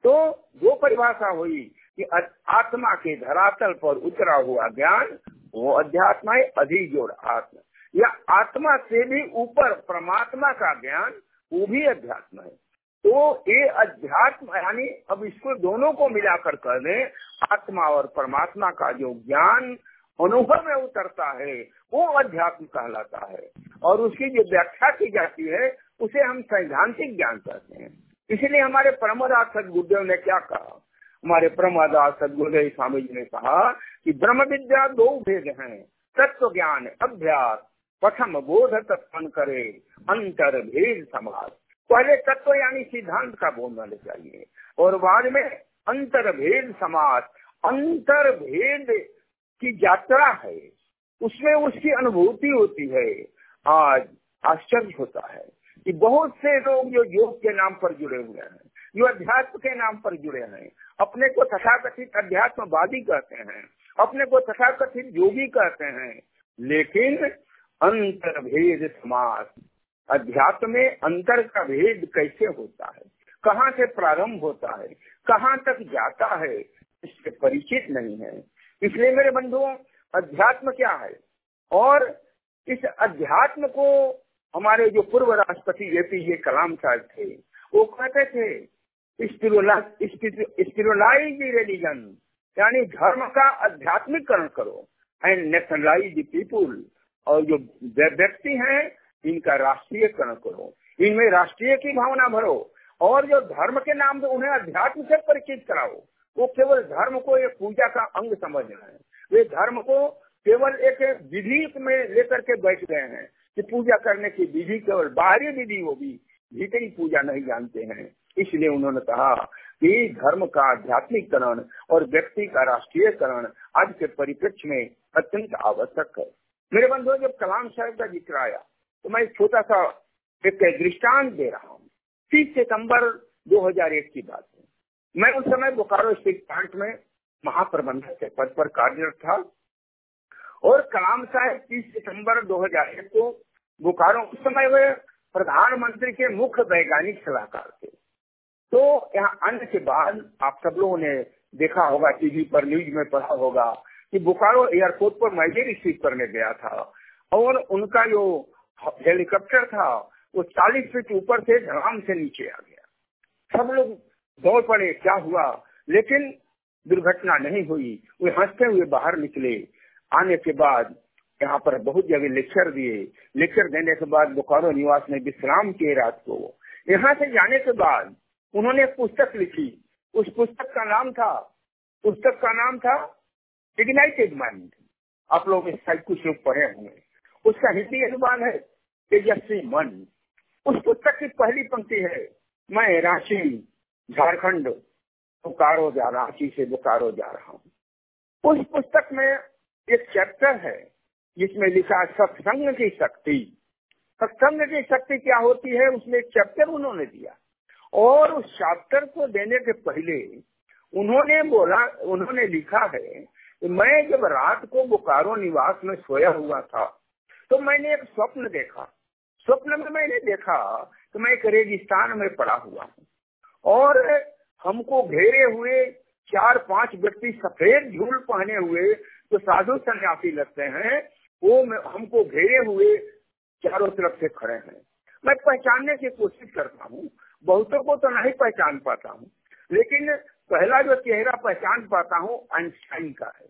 तो जो परिभाषा हुई कि आत्मा के धरातल पर उतरा हुआ ज्ञान, वो अध्यात्म है, अधिजोड़ आत्मा। या आत्मा से भी ऊपर परमात्मा का ज्ञान, वो भी अध्यात्म है। तो ये अध्यात्म, यानी अब इसको दोनों को मिलाकर कर दे, आत्मा और परमात्मा का जो ज्ञान अनुभव में उतरता है, वो अध्यात्म कहलाता है। और उसकी जो व्याख्या की जाती है, उसे हम सैद्धांतिक ज्ञान कहते हैं। इसलिए हमारे परमदास सदगुरुदेव ने क्या कहा? हमारे परमदास सदगुरुदेव स्वामी जी ने कहा कि ब्रह्म विद्या दो भेद हैं तत्व ज्ञान अभ्यास प्रथम बोध तत्पन करे अंतर भेद समाज पहले तत्व यानी सिद्धांत का बोध होना चाहिए और बाद में अंतर भेद समाज अंतर भेद की यात्रा है। उसमें उसकी अनुभूति होती है। आज आश्चर्य होता है कि बहुत से लोग जो योग के नाम पर जुड़े हुए हैं, जो अध्यात्म के नाम पर जुड़े हैं, अपने को तथाकथित अध्यात्मवादी कहते हैं, अपने को तथाकथित योगी कहते हैं, लेकिन अंतर भेद समाज अध्यात्म में अंतर का भेद कैसे होता है? कहाँ से प्रारंभ होता है? कहाँ तक जाता है? इससे परिचित नहीं है। इसलिए मेरे बंधुओं, अध्यात्म क्या है? और इस अध्यात्म को हमारे जो पूर्व राष्ट्रपति एपीजे कलाम साहब थे, वो कहते थे स्पिरुलाइज रिलीजन, यानी धर्म का आध्यात्मिकरण करो। एंड नेशनलाइज पीपुल, और जो व्यक्ति हैं इनका राष्ट्रीयकरण करो। इनमें राष्ट्रीय की भावना भरो। और जो धर्म के नाम से उन्हें अध्यात्म से परिचित कराओ, वो केवल धर्म को एक पूजा का अंग समझ रहे हैं। वे धर्म को केवल एक विधि में लेकर के बैठ गए हैं कि पूजा करने की विधि केवल बाहरी विधि वो भी भीतरी पूजा नहीं जानते हैं। इसलिए उन्होंने कहा कि धर्म का आध्यात्मिकरण और व्यक्ति का राष्ट्रीयकरण आज के परिप्रेक्ष्य में अत्यंत आवश्यक है। मेरे बंधुओं, जब कलाम साहब का ज़िक्र आया तो मैं छोटा सा एक दृष्टांत दे रहा हूँ। तीस सितंबर 2001 की बात है। मैं उस समय बोकारो स्टेट प्लांट में महाप्रबंधक के पद पर कार्यरत था और कलाम साहब तीस सितंबर 2001 को बोकारो उस समय वे प्रधानमंत्री के मुख्य वैज्ञानिक सलाहकार थे। तो यहाँ आने के बाद आप सब लोगों ने देखा होगा, टीवी पर, न्यूज़ में पढ़ा होगा कि बोकारो एयरपोर्ट पर मैं भी रिसीव करने गया था और उनका जो हेलीकॉप्टर था, वो 40 फीट ऊपर से धड़ाम से नीचे आ गया। सब लोग दौड़ पड़े, क्या हुआ? लेकिन दुर्घटना नहीं हुई। वे हँसते हुए बाहर निकले। आने के बाद यहाँ पर बहुत जगह लेक्चर दिए। लेक्चर देने के बाद बोकारो निवास में विश्राम किए रात को। यहाँ से जाने के बाद उन्होंने एक पुस्तक लिखी। उस पुस्तक का नाम था, पुस्तक का नाम था इग्नाइटेड माइंड आप लोग शायद कुछ लोग पढ़े होंगे। उसका हिंदी अनुवाद है तेजस्वी मन उस पुस्तक की पहली पंक्ति है, मैं रांची, झारखंड बोकारो जा, रांची से बोकारो जा रहा हूँ। उस पुस्तक में एक चैप्टर है, जिसमें लिखा सत्संग की शक्ति। सत्संग की शक्ति क्या होती है, उसमें एक चैप्टर उन्होंने दिया। और उस चैप्टर को देने के पहले उन्होंने बोला, उन्होंने लिखा है कि मैं जब रात को बोकारो निवास में सोया हुआ था तो मैंने एक स्वप्न देखा। स्वप्न में मैंने देखा कि मैं एक रेगिस्तान में पड़ा हुआ हूँ और हमको घेरे हुए चार पाँच व्यक्ति सफ़ेद झूल पहने हुए जो साधु सन्यासी लगते हैं, वो हमको घेरे हुए चारों तरफ़ से खड़े हैं। मैं पहचानने की कोशिश करता हूँ, बहुतों को तो नहीं पहचान पाता हूँ, लेकिन पहला जो चेहरा पहचान पाता हूँ आइंस्टाइन का है।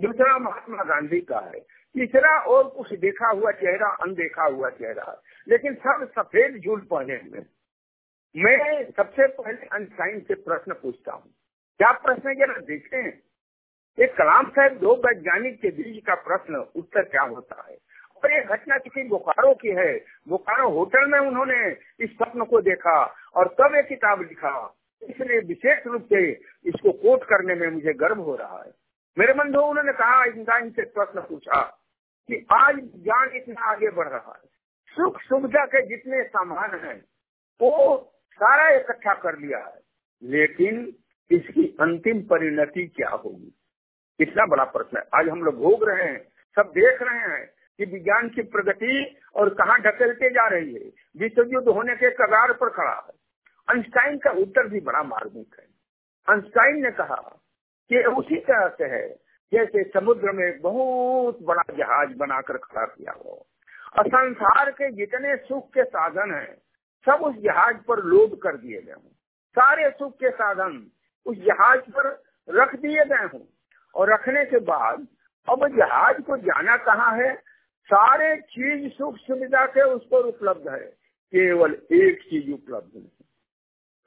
दूसरा महात्मा गांधी का है। तीसरा और कुछ देखा हुआ चेहरा, अनदेखा हुआ चेहरा लेकिन सब सफ़ेद झूल पहने हुए मैं सबसे पहले अनसाइन से प्रश्न पूछता हूँ। क्या प्रश्न जरा देखें। एक कलाम साहब दो वैज्ञानिक के बीच का प्रश्न, उत्तर क्या होता है? और ये घटना किसी बोकारो की है। बोकारो होटल में उन्होंने इस स्वप्न को देखा और तब एक किताब लिखा। इसलिए विशेष रूप से इसको कोट करने में मुझे गर्व हो रहा है। मेरे बंधु उन्होंने कहा इंसान से प्रश्न पूछा कि आज ज्ञान इतना आगे बढ़ रहा है। सुख सुविधा के जितने सामान हैं, वो सारा इकट्ठा कर लिया है। लेकिन इसकी अंतिम परिणति क्या होगी? इतना बड़ा प्रश्न है। आज हम लोग भोग रहे हैं, सब देख रहे हैं कि विज्ञान की प्रगति और कहाँ ढकेलते जा रही है। विश्व युद्ध होने के कगार पर खड़ा है। अंस्टाइन का उत्तर भी बड़ा मार्मिक है। अंस्टाइन ने कहा कि उसी तरह से है जैसे समुद्र में बहुत बड़ा जहाज़ बनाकर खड़ा किया हो। और संसार के जितने सुख के साधन हैं, सब उस जहाज़ पर लोड कर दिए गए हों। सारे सुख के साधन उस जहाज़ पर रख दिए गए हों। और रखने के बाद, अब जहाज़ को जाना कहाँ है? सारे चीज़ सुख सुविधा के उस पर उपलब्ध है। केवल एक चीज़ उपलब्ध नहीं।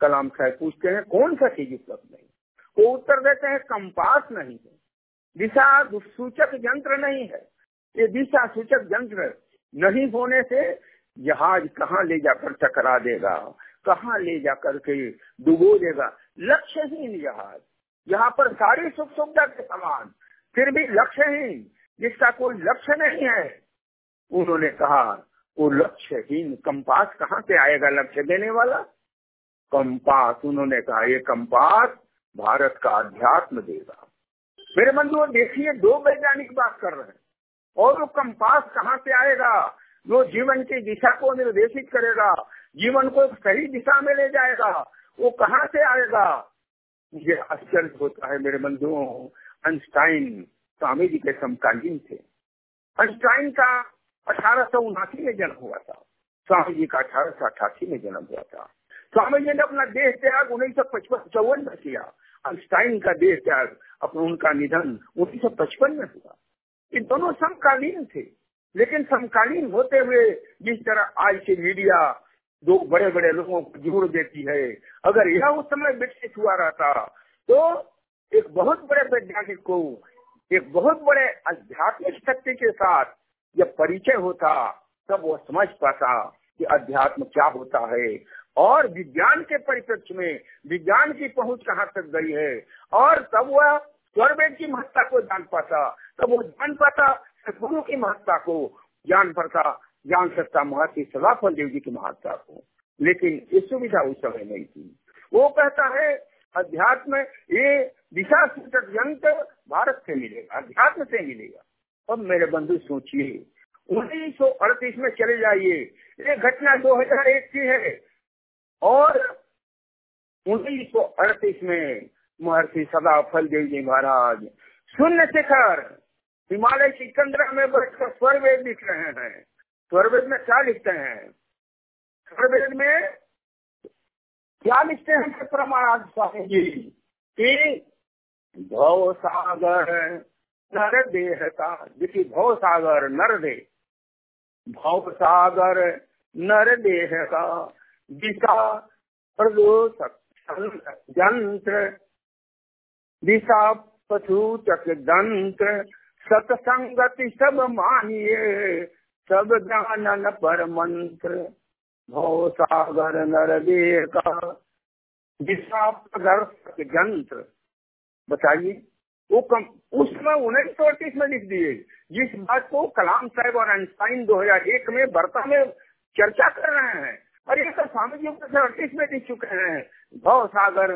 कलाम साहब पूछते हैं, कौन सा चीज़ उपलब्ध नहीं? वो उत्तर देते हैं, कंपास नहीं है। दिशा सूचक यंत्र नहीं है। ये दिशा सूचक यंत्र नहीं होने से जहाज़ कहाँ ले जाकर टकरा देगा, कहाँ ले जाकर के डुबो देगा। लक्ष्यहीन जहाज़ यहाँ पर सारी सुख सुविधा के समान, फिर भी लक्ष्यहीन, जिसका कोई लक्ष्य नहीं है। उन्होंने कहा, वो लक्ष्यहीन कंपास कहाँ से आएगा लक्ष्य देने वाला? कंपास, उन्होंने कहा, ये कंपास भारत का अध्यात्म देगा। मेरे बंधुओं देखिए, दो वैज्ञानिक बात कर रहे हैं। और वो कंपास कहाँ से आएगा? जो जीवन की दिशा को निर्देशित करेगा। जीवन को सही दिशा में ले जाएगा। वो कहाँ से आएगा? मुझे आश्चर्य होता है मेरे बंधुओं अंस्टाइन स्वामी जी के समकालीन थे। अंस्टाइन का अठारह सौ उनासी में जन्म हुआ था। स्वामी जी का अठारह सौ अठासी में जन्म हुआ था। स्वामी जी ने अपना देह त्याग उन्नीस सौ पचपन चौवन में किया। अंस्टाइन का देह त्याग अपना उनका निधन उन्नीस सौ पचपन में हुआ। ये दोनों समकालीन थे। लेकिन समकालीन होते हुए जिस तरह आज की मीडिया दो बड़े बड़े लोगों को जोड़ देती है, अगर यह उस समय विकसित हुआ रहता तो एक बहुत बड़े वैज्ञानिक को, एक बहुत बड़े आध्यात्मिक शक्ति के साथ जब परिचय होता, तब वो समझ पाता कि अध्यात्म क्या होता है और विज्ञान के परिप्रेक्ष्य में विज्ञान की पहुँच कहाँ तक गई है? और तब वह स्वरवेद की महत्ता को जान पाता, तब वो जान पाता गुरु की महत्ता को जान पाता जान सकता महर्षि सदाफल देव जी की महत्ता को। लेकिन ये सुविधा उस समय नहीं थी। वो कहता है, अध्यात्म, ये दिशा सूचक यंत्र भारत से मिलेगा, अध्यात्म से मिलेगा। अब मेरे बंधु सोचिए, उन्नीस सौ अड़तीस में चले जाइए। ये घटना 2001 की है। और उन्नीस सौ अड़तीस में महर्षि सदा फल देव जी महाराज, शून्य शिखर, हिमालय की चंद्रा में बैठकर स्वरवेद लिख रहे हैं। स्वर्वेद में क्या लिखते हैं? स्वरवेद में क्या लिखते हैं प्रमाणार्थ स्वामी जी? कि भव सागर नर देहता भव सागर नर दे, भव सागर नर देह का दिशा यंत्र दिशा पशुचक दंत्र सतसंगति सब मानिए, सब जानन पर मंत्र। भव सागर नर का दिशा प्रदर्शक यंत्र। बताइए, वो कम, उसमें उन्नीस सौ अड़तीस में लिख दिए। जिस बात को कलाम साहब और आइंस्टाइन 2001 में बर्ता में चर्चा कर रहे हैं और ये तो स्वामी जी उन्नीस अड़तीस में लिख चुके हैं। भव सागर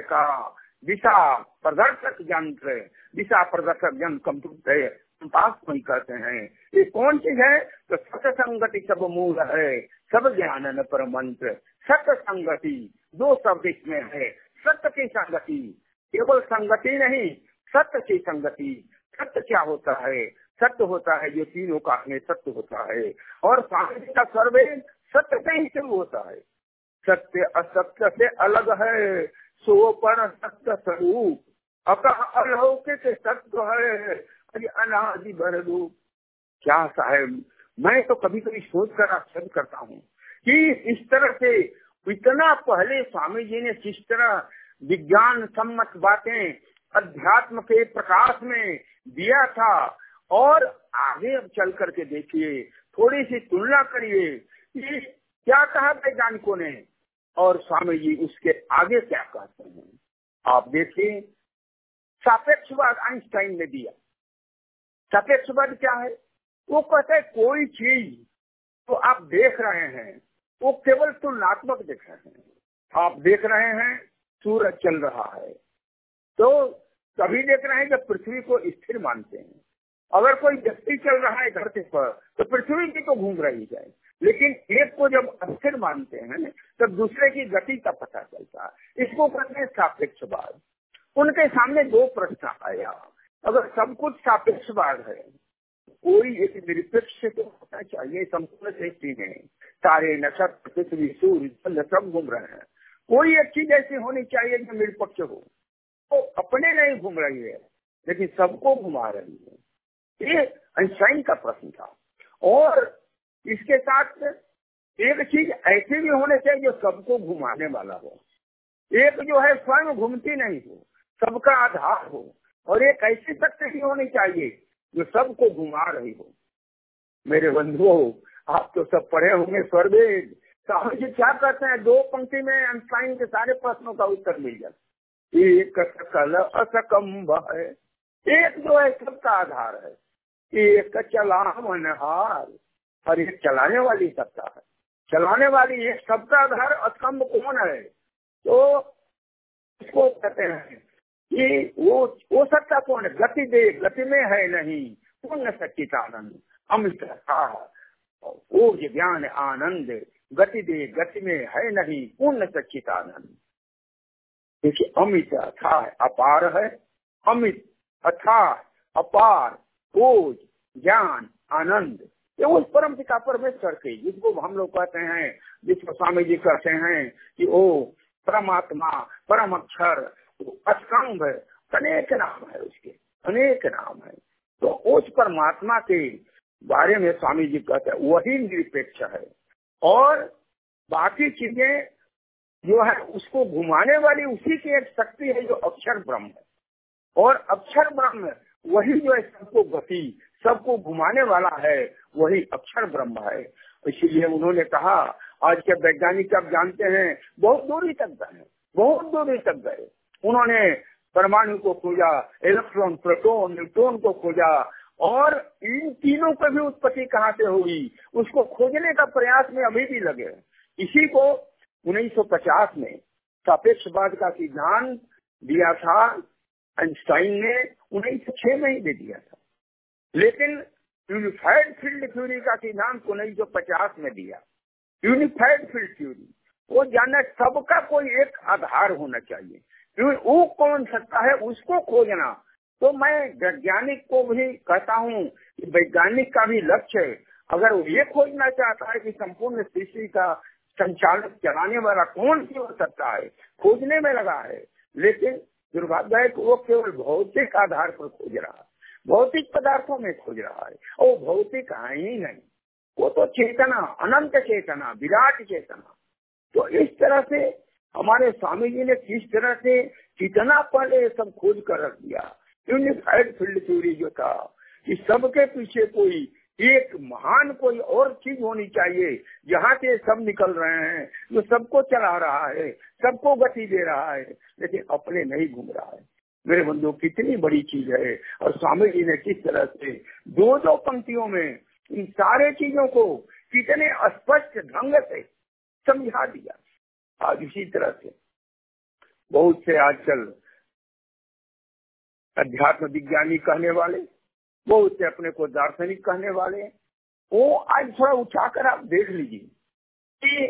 का दिशा प्रदर्शक यंत्र, दिशा प्रदर्शक यंत्र कंप्यूटर पास नहीं कहते हैं। ये कौन चीज़ है? तो सत्संगति सब मूल है, सब ज्ञान पर मंत्र सत्य संगति दो शब्द इसमें है, सत्य की संगति। केवल संगति नहीं, सत्य की संगति। सत्य क्या होता है? सत्य होता है जो तीनों का में सत्य होता है। और स्वामी जी का सर्वे सत्य से ही शुरू होता है। सत्य असत्य से अलग है सो पर सत्य स्वरूप। अकह अलौकिक सत्य है अरे अनादि बर रूप क्या साहेब, मैं तो कभी कभी सोच कर आश्चर्य करता हूँ कि इस तरह से इतना पहले स्वामी जी ने किस तरह विज्ञान सम्मत बातें अध्यात्म के प्रकाश में दिया था। और आगे अब चल करके देखिए, थोड़ी सी तुलना करिए कि क्या कहा वैज्ञानिकों ने? और स्वामी जी उसके आगे क्या कहते हैं? आप देखिए, सापेक्षवाद आइंस्टाइन ने दिया। सापेक्षवाद क्या है? वो कहते हैं, कोई चीज़ तो आप देख रहे हैं, वो केवल तुलनात्मक देख रहे हैं। आप देख रहे हैं, सूरज चल रहा है। तो कभी देख रहे हैं जब पृथ्वी को स्थिर मानते हैं। अगर कोई व्यक्ति चल रहा है धरती पर तो पृथ्वी भी तो घूम रही है लेकिन एक को जब अस्थिर मानते हैं, तब दूसरे की गति का पता चलता है। इसको कहते हैं सापेक्षवाद। उनके सामने दो प्रश्न आया अगर सब कुछ सापेक्षवाद है, कोई एक निरपेक्ष तो होना चाहिए, संपूर्ण सृष्टि में। सारे नक्षत्र, पृथ्वी, सूर्य, चंद्र, सब घूम रहे हैं। कोई एक चीज़ ऐसी होनी चाहिए जो निरपक्ष हो। तो अपने नहीं घूम रही है, लेकिन सबको घुमा रही है। ये आइंस्टाइन का प्रश्न था। और इसके साथ एक चीज़ ऐसी भी होनी चाहिए जो सबको घुमाने वाला हो। एक जो है स्वयं घूमती नहीं हो, सबका आधार हो, और एक ऐसी शक्ति भी होनी चाहिए जो सबको घुमा रही हो। मेरे बंधुओं, आप तो सब पढ़े होंगे स्वर्वेद स्वामी जी क्या कहते हैं? दो पंक्ति में आइंस्टाइन के सारे प्रश्नों का उत्तर मिल जाता एक सकल असकम्ब है। एक जो है सबका आधार है। एक चला मनहार और एक चलाने वाली सत्ता है। चलाने वाली एक सबका आधार अस्तंभ कौन है? तो इसको कहते हैं कि वो वो सत्ता कौन है? गति दे, गति में है नहीं। पूर्ण सच्चिदानंद अमित ओज ज्ञान आनंद। गति दे, गति में है नहीं। पूर्ण सच्चिदानंद देखिए, अमित अथा है, अपार है। अमित अथा अपार। ओज ज्ञान, आनंद। ये उस परम पिता परमेश्वर के, जिसको हम लोग कहते हैं, जिसको स्वामी जी कहते हैं कि, ओ, परमात्मा, परम अक्षर अस्कंभ अनेक नाम है उसके, अनेक नाम है। तो उस परमात्मा के बारे में स्वामी जी कहते हैं, वही निरपेक्ष है। और बाकी चीज़ें जो है, उसको घुमाने वाली उसी की एक शक्ति है, जो अक्षर ब्रह्म है। और अक्षर ब्रह्म, वही जो है सबको गति सबको घुमाने वाला है, वही अक्षर ब्रह्म है। इसीलिए उन्होंने कहा, आज के वैज्ञानिक आप जानते हैं, बहुत दूरी तक गए, बहुत दूरी तक गए। उन्होंने परमाणु को खोजा, इलेक्ट्रॉन, प्रोटोन, न्यूट्रॉन को खोजा, और इन तीनों की भी उत्पत्ति कहाँ से होगी उसको खोजने का प्रयास में अभी भी लगे इसी को 1950 में सापेक्षवाद का सिद्धांत दिया था, आइंस्टाइन ने सौ छह में ही दे दिया था। लेकिन यूनिफाइड फ़ील्ड थ्योरी का सिद्धांत उन्नीस सौ पचास में दिया। यूनिफाइड फ़ील्ड थ्योरी वो जाना सबका कोई एक आधार होना चाहिए। क्योंकि वो कौन सकता है, उसको खोजना। तो मैं वैज्ञानिक को भी कहता हूँ वैज्ञानिक का भी लक्ष्य है। अगर वो ये खोजना चाहता है कि संपूर्ण सृष्टि का संचालक चलाने वाला कौन सी हो सकता है, खोजने में लगा है। लेकिन दुर्भाग्य है कि वो केवल भौतिक आधार पर खोज रहा है। भौतिक पदार्थों में खोज रहा है। और भौतिक है ही नहीं। वो तो चेतना, अनंत चेतना, विराट चेतना। तो इस तरह से हमारे स्वामी जी ने किस तरह से कितना पहले सब खोज कर रख दिया। यूनिफाइड फ़ील्ड थ्योरी जो था कि सबके पीछे कोई एक महान कोई और चीज़ होनी चाहिए। जहाँ से सब निकल रहे हैं, जो सबको चला रहा है, सबको गति दे रहा है, लेकिन अपने नहीं घूम रहा है। मेरे बंधु कितनी बड़ी चीज़ है। और स्वामी जी ने किस तरह से दो दो पंक्तियों में इन सारे चीज़ों को कितने स्पष्ट ढंग से समझा दिया। आज इसी तरह से बहुत से आजकल अध्यात्म विज्ञानी कहने वाले, बहुत से अपने को दार्शनिक कहने वाले वो आज थोड़ा उठाकर आप देख लीजिए कि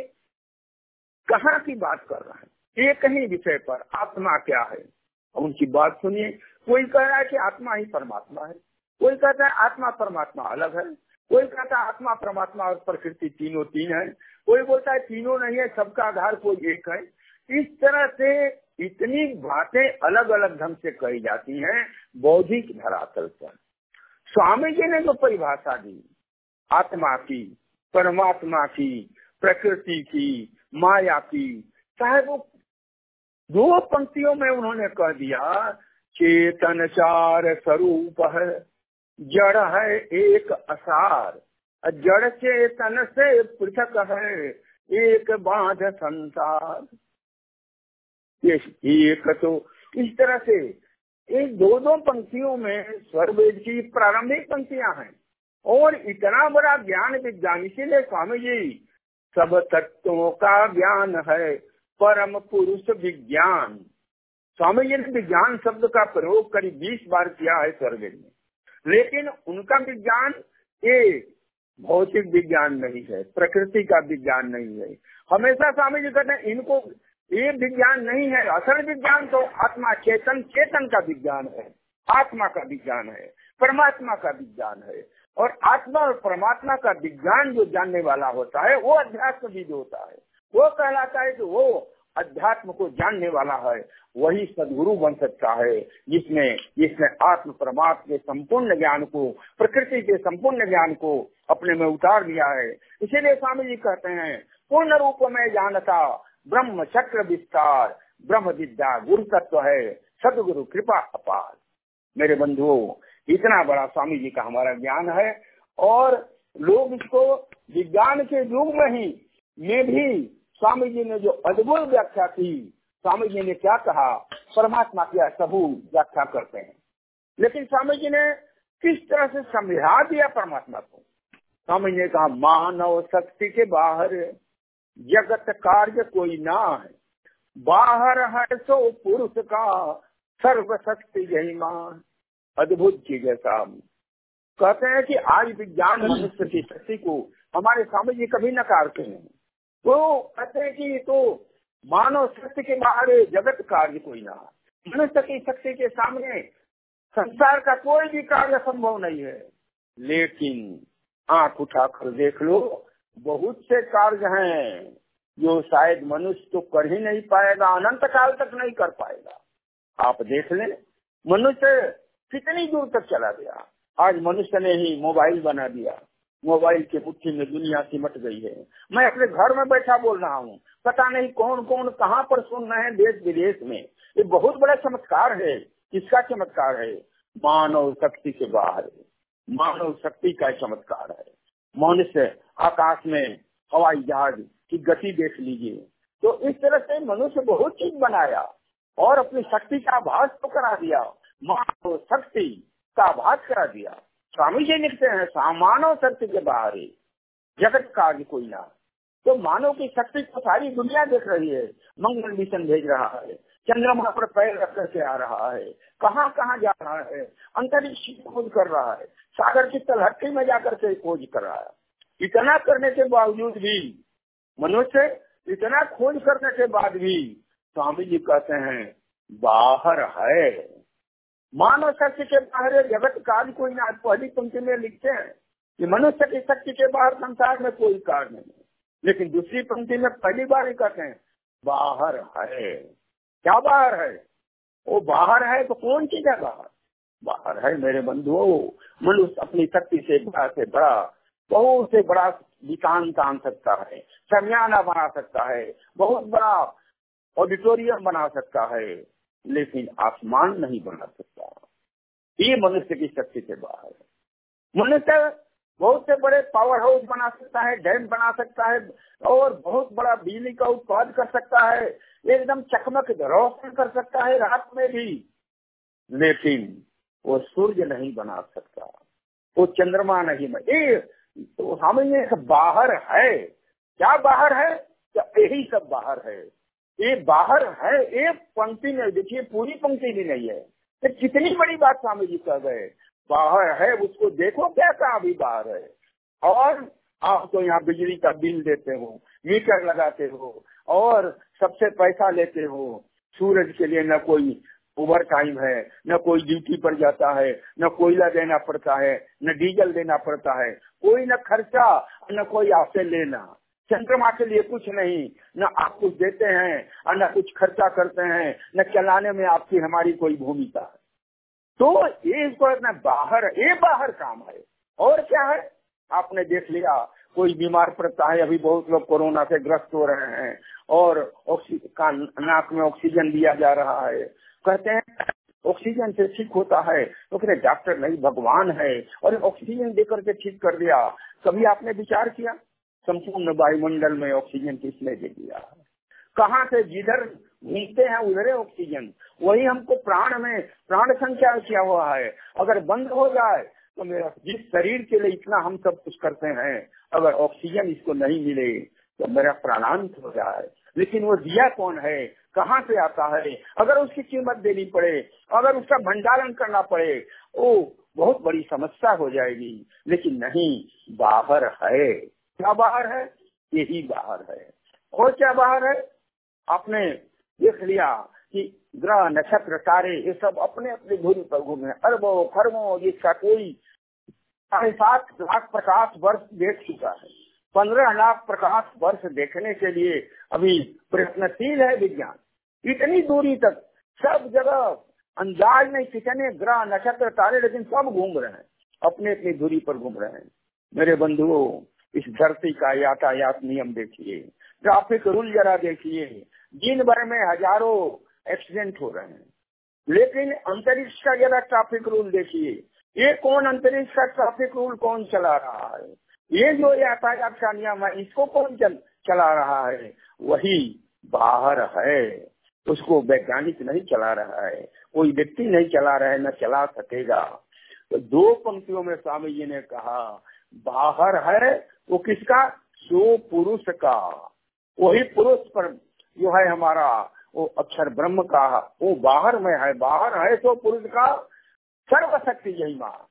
कहाँ की बात कर रहा है। एक ही विषय पर आत्मा क्या है? उनकी बात सुनिए। कोई कह रहा है कि आत्मा ही परमात्मा है। कोई कहता है आत्मा परमात्मा अलग है। कोई कहता है आत्मा परमात्मा और प्रकृति तीनों तीन है। कोई बोलता है तीनों नहीं है, सबका आधार कोई एक है। इस तरह से इतनी बातें अलग अलग ढंग से कही जाती हैं बौद्धिक धरातल पर। स्वामी जी ने जो परिभाषा दी, आत्मा की, परमात्मा की, प्रकृति की, माया की, चाहे वो दो पंक्तियों में उन्होंने कह दिया, चेतन चार स्वरूप है, जड़ है एक असार। जड़ चेतन से पृथक है, एक बाध संसार। एक तो इस तरह से एक दो दो पंक्तियों में स्वरवेद की प्रारंभिक पंक्तियाँ हैं। और इतना बड़ा ज्ञान विज्ञान इसीलिए स्वामी जी, सब तत्वों का ज्ञान है। परम पुरुष विज्ञान। स्वामी जी ने विज्ञान शब्द का प्रयोग करीब बीस बार किया है स्वर्वेद में। लेकिन उनका विज्ञान ये भौतिक विज्ञान नहीं है, प्रकृति का विज्ञान नहीं है। हमेशा स्वामी जी कहते हैं, इनको ये विज्ञान नहीं है, असल विज्ञान तो आत्मा चेतन चेतन का विज्ञान है, आत्मा का विज्ञान है, परमात्मा का विज्ञान है। और आत्मा और परमात्मा का विज्ञान जो जानने वाला होता है, वो अध्यात्म विद होता है। वो कहलाता है कि वो अध्यात्म को जानने वाला है, वही सदगुरु बन सकता है, जिसने जिसने आत्म परमात्म के संपूर्ण ज्ञान को, प्रकृति के संपूर्ण ज्ञान को अपने में उतार दिया है। इसीलिए स्वामी जी कहते हैं, पूर्ण रूप में जानता, ब्रह्म चक्र विस्तार, ब्रह्म विद्या गुरु तत्व है, सदगुरु कृपा अपार। मेरे बंधुओं, इतना बड़ा स्वामी जी का हमारा ज्ञान है, और लोग इसको विज्ञान के युग में ही में भी स्वामी जी ने जो अद्भुत व्याख्या की स्वामी जी ने क्या कहा? परमात्मा की सबू व्याख्या करते हैं। लेकिन स्वामी जी ने किस तरह से समझा दिया परमात्मा को? स्वामी जी ने कहा, मानव शक्ति के बाहर जगत कार्य कोई ना है। बाहर है सो पुरुष का सर्वशक्ति यही मान। अद्भुत चीज़ है साहब। कहते हैं कि आज विज्ञान मनुष्य की शक्ति को हमारे स्वामी जी कभी नकारते हैं तो कहते हैं कि तो मानव शक्ति के बाहर जगत कार्य कोई ना मनुष्य की शक्ति के सामने संसार का कोई भी कार्य संभव नहीं है। लेकिन आँख उठाकर देख लो, बहुत से कार्य हैं जो शायद मनुष्य तो कर ही नहीं पाएगा, अनंत काल तक नहीं कर पाएगा। आप देख लें, मनुष्य कितनी दूर तक चला गया। आज मनुष्य ने ही मोबाइल बना दिया। मोबाइल के मुट्ठी में दुनिया सिमट गई है। मैं अपने घर में बैठा बोल रहा हूँ। पता नहीं कौन कौन कहाँ पर सुन रहे हैं देश विदेश में। ये बहुत बड़ा चमत्कार है। किसका चमत्कार है? मानव शक्ति के बाहर। मानव शक्ति का चमत्कार है। मनुष्य आकाश में हवाई जहाज़ की गति देख लीजिए। तो इस तरह से मनुष्य बहुत चीज़ बनाया और अपनी शक्ति का आभास तो करा दिया। मानव शक्ति का आभास करा दिया। स्वामी जी लिखते हैं मानव शक्ति के बाहर ही जगत कार्य कोई ना। तो मानव की शक्ति को सारी दुनिया देख रही है। मंगल मिशन भेज रहा है, चंद्रमा पर पैर रख करके आ रहा है, कहाँ कहाँ जा रहा है, अंतरिक्ष खोज कर रहा है, सागर की तलहट्टी में जाकर के खोज कर रहा है। इतना करने के बावजूद भी, मनुष्य इतना खोज करने के बाद भी, स्वामी जी कहते हैं, बाहर है। मानव शक्ति के बाहर जगत कार्य कोई ना पहली पंक्ति में लिखते हैं कि मनुष्य की शक्ति के बाहर संसार में कोई कार्य नहीं लेकिन दूसरी पंक्ति में पहली बार ही कहते हैं, बाहर है। क्या बाहर है? वो बाहर है तो कौन चीज़ है बाहर बाहर है मेरे बंधुओं, मनुष्य अपनी शक्ति से बड़ा से बड़ा, बहुत से बड़ा विकांत आन सकता है शमियाना बना सकता है, बहुत बड़ा ऑडिटोरियम बना सकता है। लेकिन आसमान नहीं बना सकता। ये मनुष्य की शक्ति से बाहर है। मनुष्य बहुत से बड़े पावर हाउस बना सकता है डैम बना सकता है, और बहुत बड़ा बिजली का उत्पाद कर सकता है। एकदम चकमक रोशन कर सकता है रात में भी। लेकिन वो सूर्य नहीं बना सकता, वो चंद्रमा नहीं ये तो हम ये बाहर है। क्या बाहर है? यही सब बाहर है। ये बाहर है एक पंक्ति में देखिए पूरी पंक्ति भी नहीं है। तो कितनी बड़ी बात स्वामी जी कह गए बाहर है, उसको देखो कैसा अभी बाहर है। और आप तो यहाँ बिजली का बिल देते हो, मीटर लगाते हो, और सबसे पैसा लेते हो। सूरज के लिए न कोई ओवर टाइम है, न कोई ड्यूटी पर जाता है, न कोयला देना पड़ता है, न डीजल देना पड़ता है। कोई न खर्चा, न कोई आपसे लेना। चंद्रमा के लिए कुछ नहीं। न आप कुछ देते हैं और न कुछ खर्चा करते हैं, न चलाने में आपकी हमारी कोई भूमिका है। तो ये इसको बाहर, ये बाहर काम है और क्या है? आपने देख लिया, कोई बीमार पड़ता है, अभी बहुत लोग कोरोना से ग्रस्त हो रहे हैं और का, नाक में ऑक्सीजन दिया जा रहा है। कहते हैं, ऑक्सीजन से ठीक होता है। तो कहते डॉक्टर नहीं, भगवान है। और ऑक्सीजन देकर के ठीक कर दिया। कभी आपने विचार किया? संपूर्ण वायुमंडल में ऑक्सीजन किसने दे दिया? कहाँ से? जिधर घूमते हैं, उधर ऑक्सीजन वही हमको प्राण में, प्राण संख्या किया हुआ है। अगर बंद हो जाए तो मेरा, जिस शरीर के लिए इतना हम सब कुछ करते हैं, अगर ऑक्सीजन इसको नहीं मिले तो मेरा प्राणांत हो जाए। लेकिन वो दिया कौन है? कहाँ से आता है? अगर उसकी कीमत देनी पड़े, अगर उसका भंडारण करना पड़े वो बहुत बड़ी समस्या हो जाएगी। लेकिन नहीं, बाहर है। क्या बाहर है? यही बाहर है। और क्या बाहर है? आपने देख लिया कि ग्रह, नक्षत्र, तारे, ये सब अपने अपने धुरी पर घूमे अरबों, खरबों जिसका कोई साढ़े सात लाख प्रकाश वर्ष देख चुका है। पंद्रह लाख प्रकाश वर्ष देखने के लिए अभी प्रयत्नशील है विज्ञान। इतनी दूरी तक सब जगह अंदाज नहीं कितने ग्रह, नक्षत्र, तारे, लेकिन सब घूम रहे हैं। अपने अपनी दूरी पर घूम रहे हैं। मेरे बंधुओं इस धरती का यातायात नियम देखिए ट्रैफ़िक रूल जरा देखिए। दिन भर में हज़ारों एक्सीडेंट हो रहे हैं। लेकिन अंतरिक्ष का जरा ट्रैफ़िक रूल देखिए ये कौन अंतरिक्ष का ट्रैफ़िक रूल कौन चला रहा है? ये जो यातायात का नियम है इसको कौन चल, चला रहा है? वही बाहर है। उसको वैज्ञानिक नहीं चला रहा है। कोई व्यक्ति नहीं चला रहा है न चला सकेगा। तो दो पंक्तियों में स्वामी जी ने कहा बाहर है वो किसका? सो पुरुष का। वही पुरुष पर जो है हमारा, वो अक्षर ब्रह्म का। वो बाहर में है, बाहर है तो पुरुष का सर्वशक्ति यही माँ।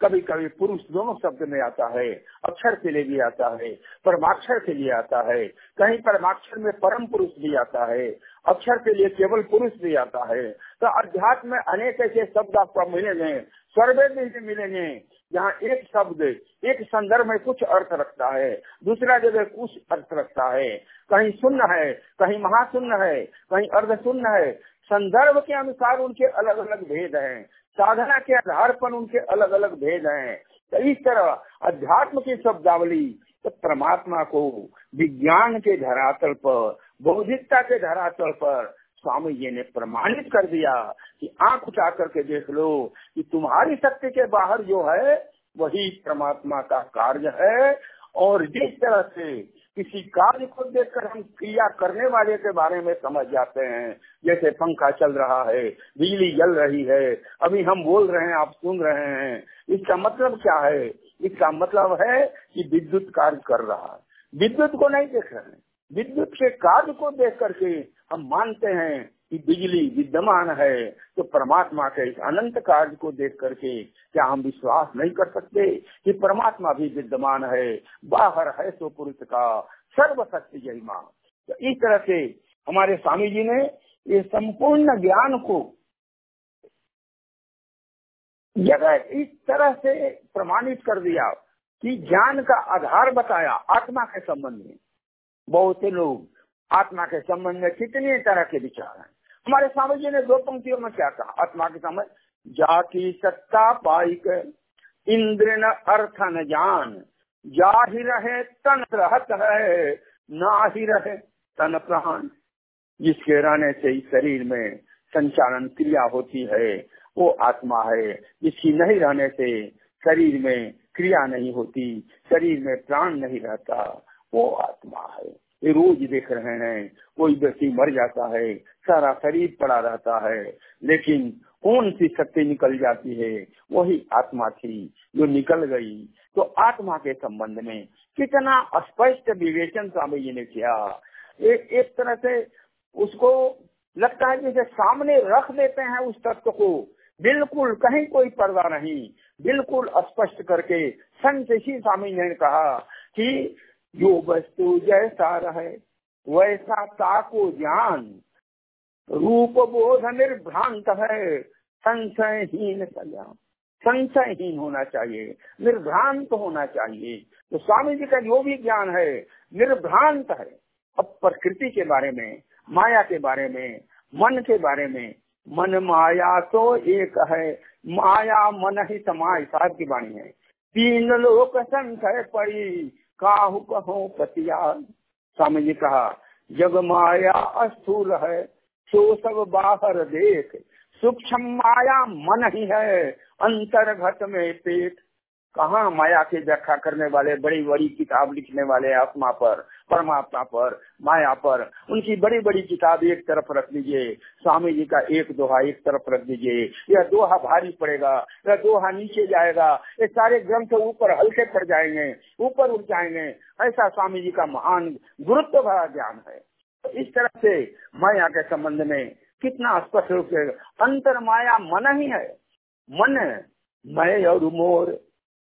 कभी कभी पुरुष दोनों शब्द में आता है, अक्षर के लिए भी आता है, परमाक्षर के लिए आता है, कहीं परमाक्षर में परम पुरुष भी आता है, अक्षर के लिए केवल पुरुष भी आता है। तो अध्यात्म में अनेक ऐसे शब्द आपको मिलेंगे स्वर्वे भी मिलेंगे। जहाँ एक शब्द, एक संदर्भ में कुछ अर्थ रखता है, दूसरा जगह कुछ अर्थ रखता है। कहीं शून्य है, कहीं महाशून्य है, कहीं अर्ध शून्य है। संदर्भ के अनुसार उनके अलग अलग भेद हैं। साधना के आधार पर उनके अलग अलग भेद हैं। तो इस तरह अध्यात्म की शब्दावली तो परमात्मा को विज्ञान के धरातल पर, बौद्धिकता के धरातल पर स्वामी जी ने प्रमाणित कर दिया कि आँख उठा करके देख लो कि तुम्हारी शक्ति के बाहर जो है, वही परमात्मा का कार्य है। और जिस तरह से किसी कार्य को देखकर हम क्रिया करने वाले के बारे में समझ जाते हैं, जैसे पंखा चल रहा है, बिजली जल रही है, अभी हम बोल रहे हैं, आप सुन रहे हैं, इसका मतलब क्या है? इसका मतलब है कि विद्युत कार्य कर रहा है। विद्युत को नहीं देख रहे हैं। विद्युत के कार्य को देख करके हम मानते हैं कि बिजली विद्यमान है तो परमात्मा के इस अनंत कार्य को देख करके क्या हम विश्वास नहीं कर सकते कि परमात्मा भी विद्यमान है, बाहर है सो पुरुष का सर्वशक्ति जय माँ। तो इस तरह से हमारे स्वामी जी ने ये संपूर्ण ज्ञान को जगह इस तरह से प्रमाणित कर दिया कि ज्ञान का आधार बताया, आत्मा के संबंध में। बहुत से लोग आत्मा के संबंध में कितने तरह के विचार हैं। हमारे स्वामी जी ने दो पंक्तियों में क्या कहा? आत्मा के समझ जाति सत्ता पाई पाइक, इंद्र न अर्थ न जान जा ही रहे तन रहत है ना ही रहे तन प्राण। जिसके रहने से इस शरीर में संचालन क्रिया होती है, वो आत्मा है। जिसकी नहीं रहने से शरीर में क्रिया नहीं होती, शरीर में प्राण नहीं रहता, वो आत्मा है। रोज देख रहे हैं, कोई व्यक्ति मर जाता है, सारा शरीर पड़ा रहता है, लेकिन कौन सी शक्ति निकल जाती है? वही आत्मा थी जो निकल गई। तो आत्मा के संबंध में कितना स्पष्ट विवेचन स्वामी जी ने किया। एक एक तरह से उसको लगता है जैसे सामने रख देते हैं उस तत्व को। बिल्कुल कहीं कोई पर्दा नहीं। बिल्कुल स्पष्ट करके संत ही स्वामी ने कहा कि जो वस्तु जैसा रहे, वैसा ताको ज्ञान। रूप बोध निर्भ्रांत है, संशयहीन सजा। संशयहीन होना चाहिए, निर्भ्रांत होना चाहिए। तो स्वामी जी का जो भी ज्ञान है, निर्भ्रांत है। अब प्रकृति के बारे में, माया के बारे में, मन के बारे में, मन माया तो एक है। माया, मन ही समाय साहब की वाणी है। तीन लोक संशय पड़ी काहू कहो पतिया स्वामी जी कहा, जग माया अस्थूल है, सो सब बाहर देख। सूक्ष्म माया मन ही है अंतर घट में पेट। कहा माया की व्याख्या करने वाले बड़ी बड़ी किताब लिखने वाले आत्मा पर, परमात्मा पर, माया पर, उनकी बड़ी बड़ी किताब एक तरफ़ रख दीजिए। स्वामी जी का एक दोहा एक तरफ़ रख दीजिए। यह दोहा भारी पड़ेगा, यह दोहा नीचे जाएगा। ये सारे ग्रंथ ऊपर हल्के पड़ जाएँगे, ऊपर उठ जाएँगे। ऐसा स्वामी जी का महान गुरुत्व भरा ज्ञान है। तो इस तरह से माया के संबंध में कितना स्पष्ट रूप से अंतर माया मन ही है। मन, मैं और मोर।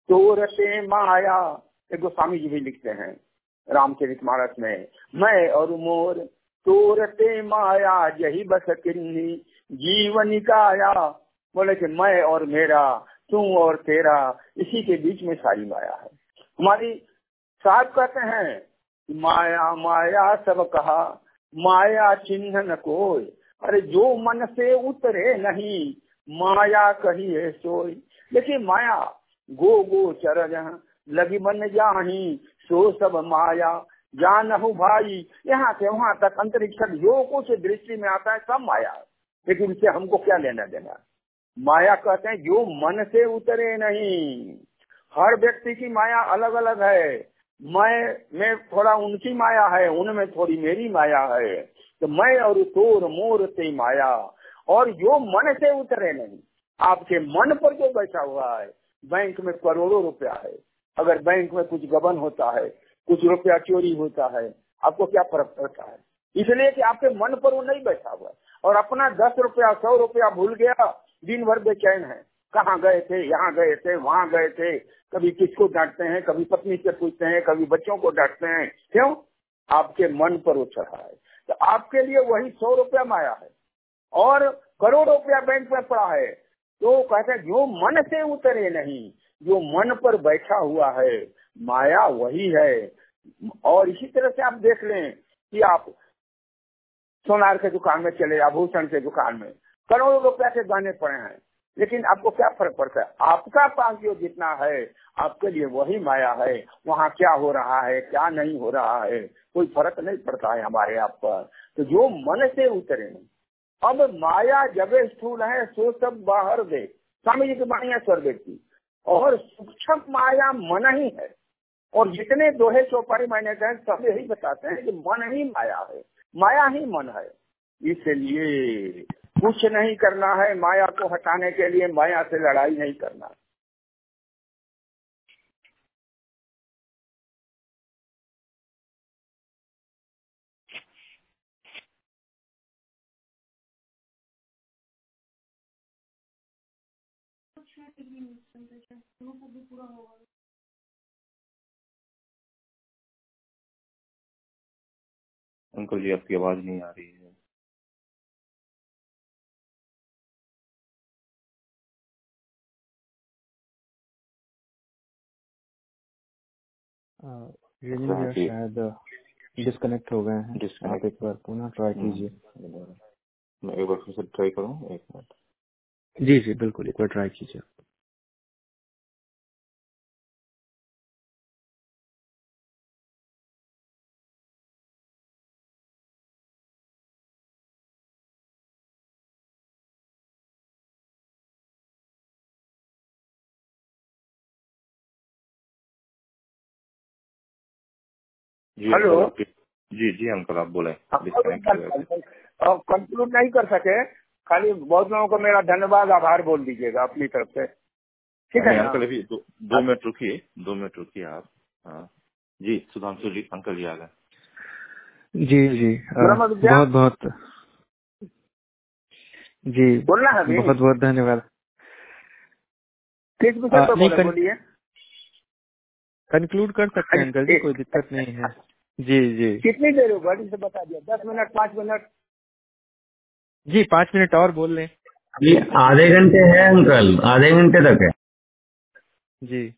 तोरते माया। एक गोस्वामी जी भी लिखते हैं, रामचरित मानस में, मैं और मोर तोरते माया, यही बस किन्नी जीवन काया। बोले कि मैं और मेरा, तू और तेरा, इसी के बीच में सारी माया है। हमारी साहब कहते हैं, माया माया, सब कहा, माया चिन्ह न कोई, अरे जो मन से उतरे नहीं, माया कही है सोई। देखिए, माया गो गो चर लगी मन जाही सो सब माया। जान भाई, यहाँ से वहाँ तक अंतरिक्ष जो कुछ दृष्टि में आता है, सब माया लेकिन उससे हमको क्या लेना देना? माया कहते हैं, जो मन से उतरे नहीं। हर व्यक्ति की माया अलग अलग है। मैं, में थोड़ा उनकी माया है, उनमें थोड़ी मेरी माया है। तो मैं और तोर मोर ते माया। और जो मन से उतरे नहीं, आपके मन पर जो बैठा हुआ है बैंक में करोड़ों रुपया है। अगर बैंक में कुछ गबन होता है, कुछ रुपया चोरी होता है, आपको क्या फ़र्क पड़ता है? इसलिए कि आपके मन पर वो नहीं बैठा हुआ और अपना दस रुपया, सौ रुपया भूल गया, दिन भर बेचैन है। कहाँ गए थे, यहाँ गए थे, वहाँ गए थे। कभी किसको डांटते हैं, कभी पत्नी से पूछते हैं, कभी बच्चों को डांटते हैं। क्यों? आपके मन पर वो चढ़ा है। तो आपके लिए वही सौ रुपया माया है। और करोड़ रुपया बैंक में पड़ा है। तो कहते जो मन से उतरे नहीं, जो मन पर बैठा हुआ है, माया वही है। और इसी तरह से आप देख लें कि आप सोनार के दुकान में चले आभूषण के दुकान में, करोड़ों रुपया के गहने पड़े हैं। लेकिन आपको क्या फ़र्क पड़ता है? आपका पास जो जितना है, आपके लिए वही माया है। वहाँ क्या हो रहा है, क्या नहीं हो रहा है, कोई फ़र्क नहीं पड़ता है हमारे आप पर। तो जो मन से उतरे अब माया जब स्थूल है, सो सब बाहर दे स्वामी जी की वाणी है स्वर की और सूक्ष्म माया मन ही है। और जितने दोहे चौपाई मायने कहे सब यही बताते हैं कि मन ही माया है। माया ही मन है। इसलिए कुछ नहीं करना है माया को हटाने के लिए, माया से लड़ाई नहीं करना। अंकल जी आपकी आवाज़ नहीं आ रही है। जी। शायद डिस्कनेक्ट हो गए हैं। आप एक बार पुनः ट्राई कीजिए। मैं एक बार फिर से ट्राई करूँ एक मिनट जी जी बिल्कुल एक बार ट्राई कीजिए जी हेलो। अंकल जी जी अंकल आप बोले हो। कंक्लूड नहीं कर सके खाली बहुत लोगों को मेरा धन्यवाद आभार बोल दीजिएगा अपनी तरफ़ से। ठीक है अंकल अभी दो, दो मिनट रुकिए दो मिनट रुकिए आप। हाँ। जी सुधांशु जी अंकल जी आ गए। जी जी। बहुत बहुत। जी बोलना है? बहुत बहुत धन्यवाद। किस विषय पर नहीं, बोले कन- बोलिए। कंक्लूड कर सकते हैं अंकल जी कोई दिक्कत नहीं है। जी जी। कितनी देर होगा? इसे बता दिया दस मिनट पाँच मिनट। जी पाँच मिनट और बोल लें। अभी आधे घंटे है अंकल आधे घंटे तक है। जी।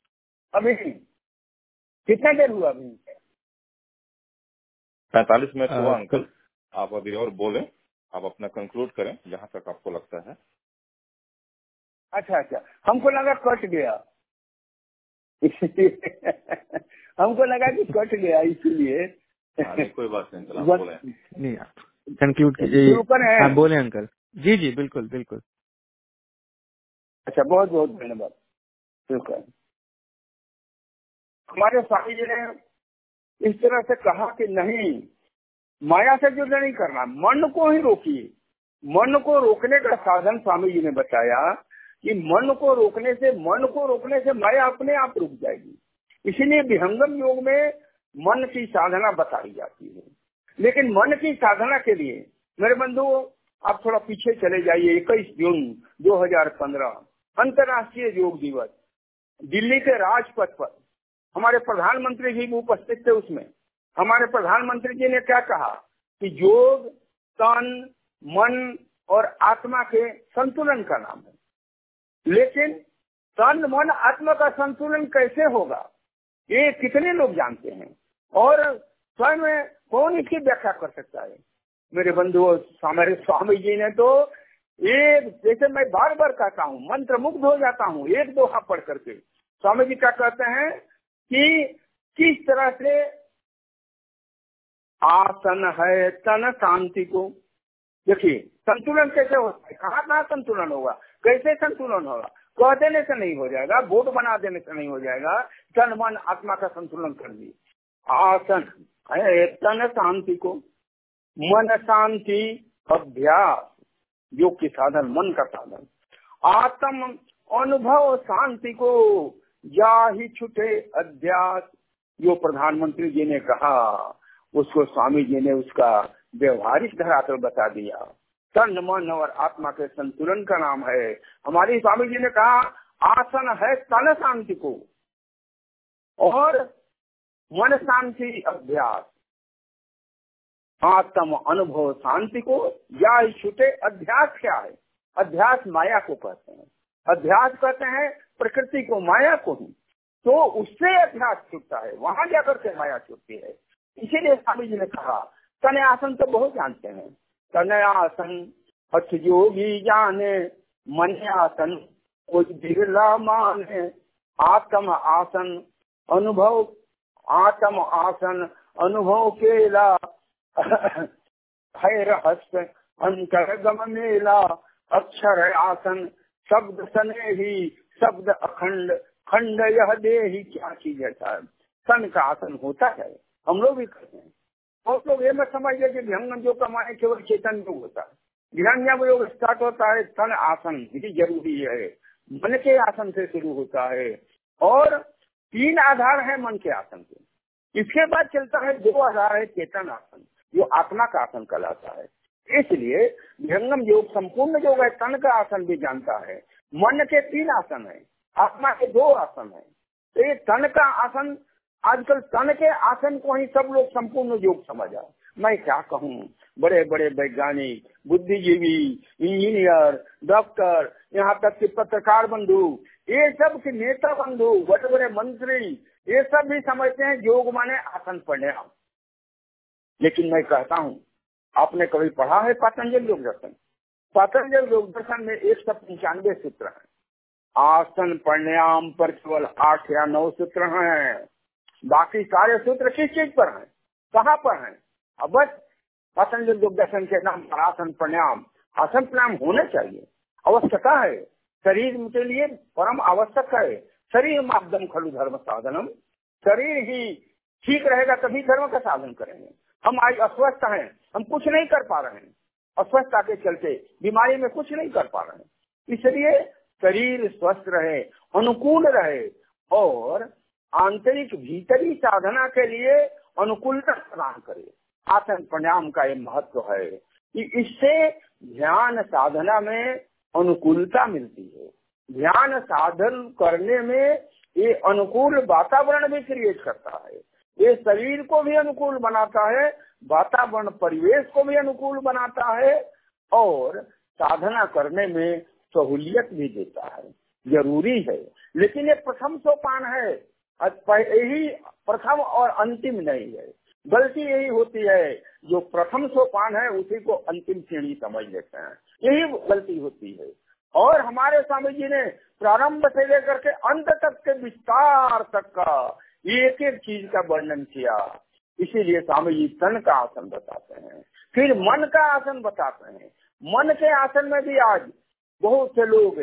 अभी कितना देर हुआ अभी? पैतालीस मिनट हुआ अंकल। आप अभी और बोले आप अपना कंक्लूड करें जहाँ तक आपको लगता है। अच्छा अच्छा। हमको लगा कट गया। हमको लगा कि कट गया इसीलिए। हाँ, कोई बात नहीं अंकल आप बस- बोले। नहीं कंक्लूड कीजिए शुरू करें हाँ। बोले अंकल। जी जी बिल्कुल बिल्कुल। अच्छा बहुत बहुत धन्यवाद। करें हमारे स्वामी जी ने इस तरह से कहा कि नहीं माया से युद्ध नहीं करना मन को ही रोकिए। मन को रोकने का साधन स्वामी जी ने बताया कि मन को रोकने से मन को रोकने से माया अपने आप रुक जाएगी। इसीलिए विहंगम योग में मन की साधना बताई जाती है। लेकिन मन की साधना के लिए, मेरे बंधु, आप थोड़ा पीछे चले जाइए, इक्कीस जून 2015 अंतर्राष्ट्रीय योग दिवस, दिल्ली के राजपथ पर। हमारे प्रधानमंत्री जी भी उपस्थित थे उसमें। हमारे प्रधानमंत्री जी ने क्या कहा कि योग तन, मन और आत्मा के संतुलन का नाम है। लेकिन तन, मन, आत्मा का संतुलन कैसे होगा, ये कितने लोग जानते हैं? और स्वयं कौन इसकी व्याख्या कर सकता है? मेरे बंधु स्वामी जी ने तो एक, जैसे मैं बार बार कहता हूँ मंत्र मुग्ध हो जाता हूँ, एक दोहा पढ़ करके। स्वामी जी क्या कहते हैं कि किस तरह से आसन है तन शांति को? देखिए, संतुलन कैसे होता है? कहाँ कहाँ संतुलन होगा? कैसे संतुलन होगा? कह देने से नहीं हो जाएगा बोर्ड बना देने से नहीं हो जाएगा। तन, मन, आत्मा का संतुलन कर दी आसन। है तन शांति को मन शांति अभ्यास योग के साधन, मन का साधन। आत्म अनुभव शांति को या ही छुटे अध्यास, जो प्रधानमंत्री जी ने कहा, उसको स्वामी जी ने उसका व्यवहारिक धरातल बता दिया। तन, मन और आत्मा के संतुलन का नाम है। हमारे स्वामी जी ने कहा, आसन है तन शांति को। और मन शांति अभ्यास। आत्म अनुभव शांति को या छुटे अध्यास क्या है? अध्यास माया को कहते हैं। अध्यास कहते हैं प्रकृति को माया को ही। तो उससे अध्यास छूटता है, वहाँ जाकर के माया छूटती है। इसीलिए स्वामी जी ने कहा तने आसन तो बहुत जानते हैं। तने आसन हठ योगी जाने मन आसन कोई बिरला माने, आत्म आसन, अनुभव आत्म आसन अनुभव केला। है रहस्य मेला, अक्षर आसन, शब्द सने ही शब्द अखंड, खंड यह दे ही क्या चीज़ है साहब? सन का आसन होता है, हम लोग भी करते हैं। बहुत लोग ये मत समझिए कि विहंगम योग का माने केवल चेतन योग होता है। विहंगम योग स्टार्ट होता है, तन आसन भी ज़रूरी है, मन के आसन से शुरू होता है। और तीन आधार है मन के आसन के। इसके बाद चलता है दो आधार है चेतन आसन, जो आत्मा का आसन कहलाता है। इसलिए विहंगम योग संपूर्ण योग है, तन का आसन भी जानता है। मन के तीन आसन है, आत्मा के दो आसन है। तो ये तन का आसन, आजकल तन के आसन को ही सब लोग संपूर्ण योग समझा मैं क्या कहूँ? बड़े बड़े वैज्ञानिक, बुद्धिजीवी, इंजीनियर, डॉक्टर, यहाँ तक कि पत्रकार बंधु ये सब के नेता बंधु बड़े बड़े मंत्री, ये सब भी समझते हैं योग माने आसन पढ़ने लेकिन मैं कहता हूँ, आपने कभी पढ़ा है पतंजल योग दर्शन? पतंजल योग दर्शन में एक सौ पंचानवे सूत्र है। आसन प्राणायाम पर केवल आठ या नौ सूत्र हैं। बाकी सारे सूत्र किस चीज़ पर हैं? कहाँ पर हैं? अब बस, पतंजल योग दर्शन के नाम पर आसन प्राणायाम आसन प्राणायाम होने चाहिए। आवश्यकता है। शरीर के लिए परम आवश्यक है। शरीर मापदम खलु धर्म साधनम। शरीर ही ठीक रहेगा तभी धर्म का साधन करेंगे। हम आज अस्वस्थ हैं, हम कुछ नहीं कर पा रहे हैं। अस्वस्थता के चलते बीमारी में कुछ नहीं कर पा रहे हैं। इसलिए शरीर स्वस्थ रहे, अनुकूल रहे और आंतरिक भीतरी साधना के लिए अनुकूलता प्रदान करे। आसन प्राणायाम का ये महत्व है इससे ध्यान साधना में अनुकूलता मिलती है। ध्यान साधन करने में ये अनुकूल वातावरण भी क्रिएट करता है। ये शरीर को भी अनुकूल बनाता है, वातावरण परिवेश को भी अनुकूल बनाता है और साधना करने में सहूलियत भी देता है। ज़रूरी है। लेकिन ये प्रथम सोपान है। यही प्रथम और अंतिम नहीं है। गलती यही होती है, जो प्रथम सोपान है, उसी को अंतिम श्रेणी समझ लेते हैं। यही गलती होती है। और हमारे स्वामी जी ने प्रारंभ से लेकर के अंत तक के विस्तार तक का एक एक चीज़ का वर्णन किया। इसीलिए स्वामी जी तन का आसन बताते हैं। फिर मन का आसन बताते हैं। मन के आसन में भी आज बहुत से लोग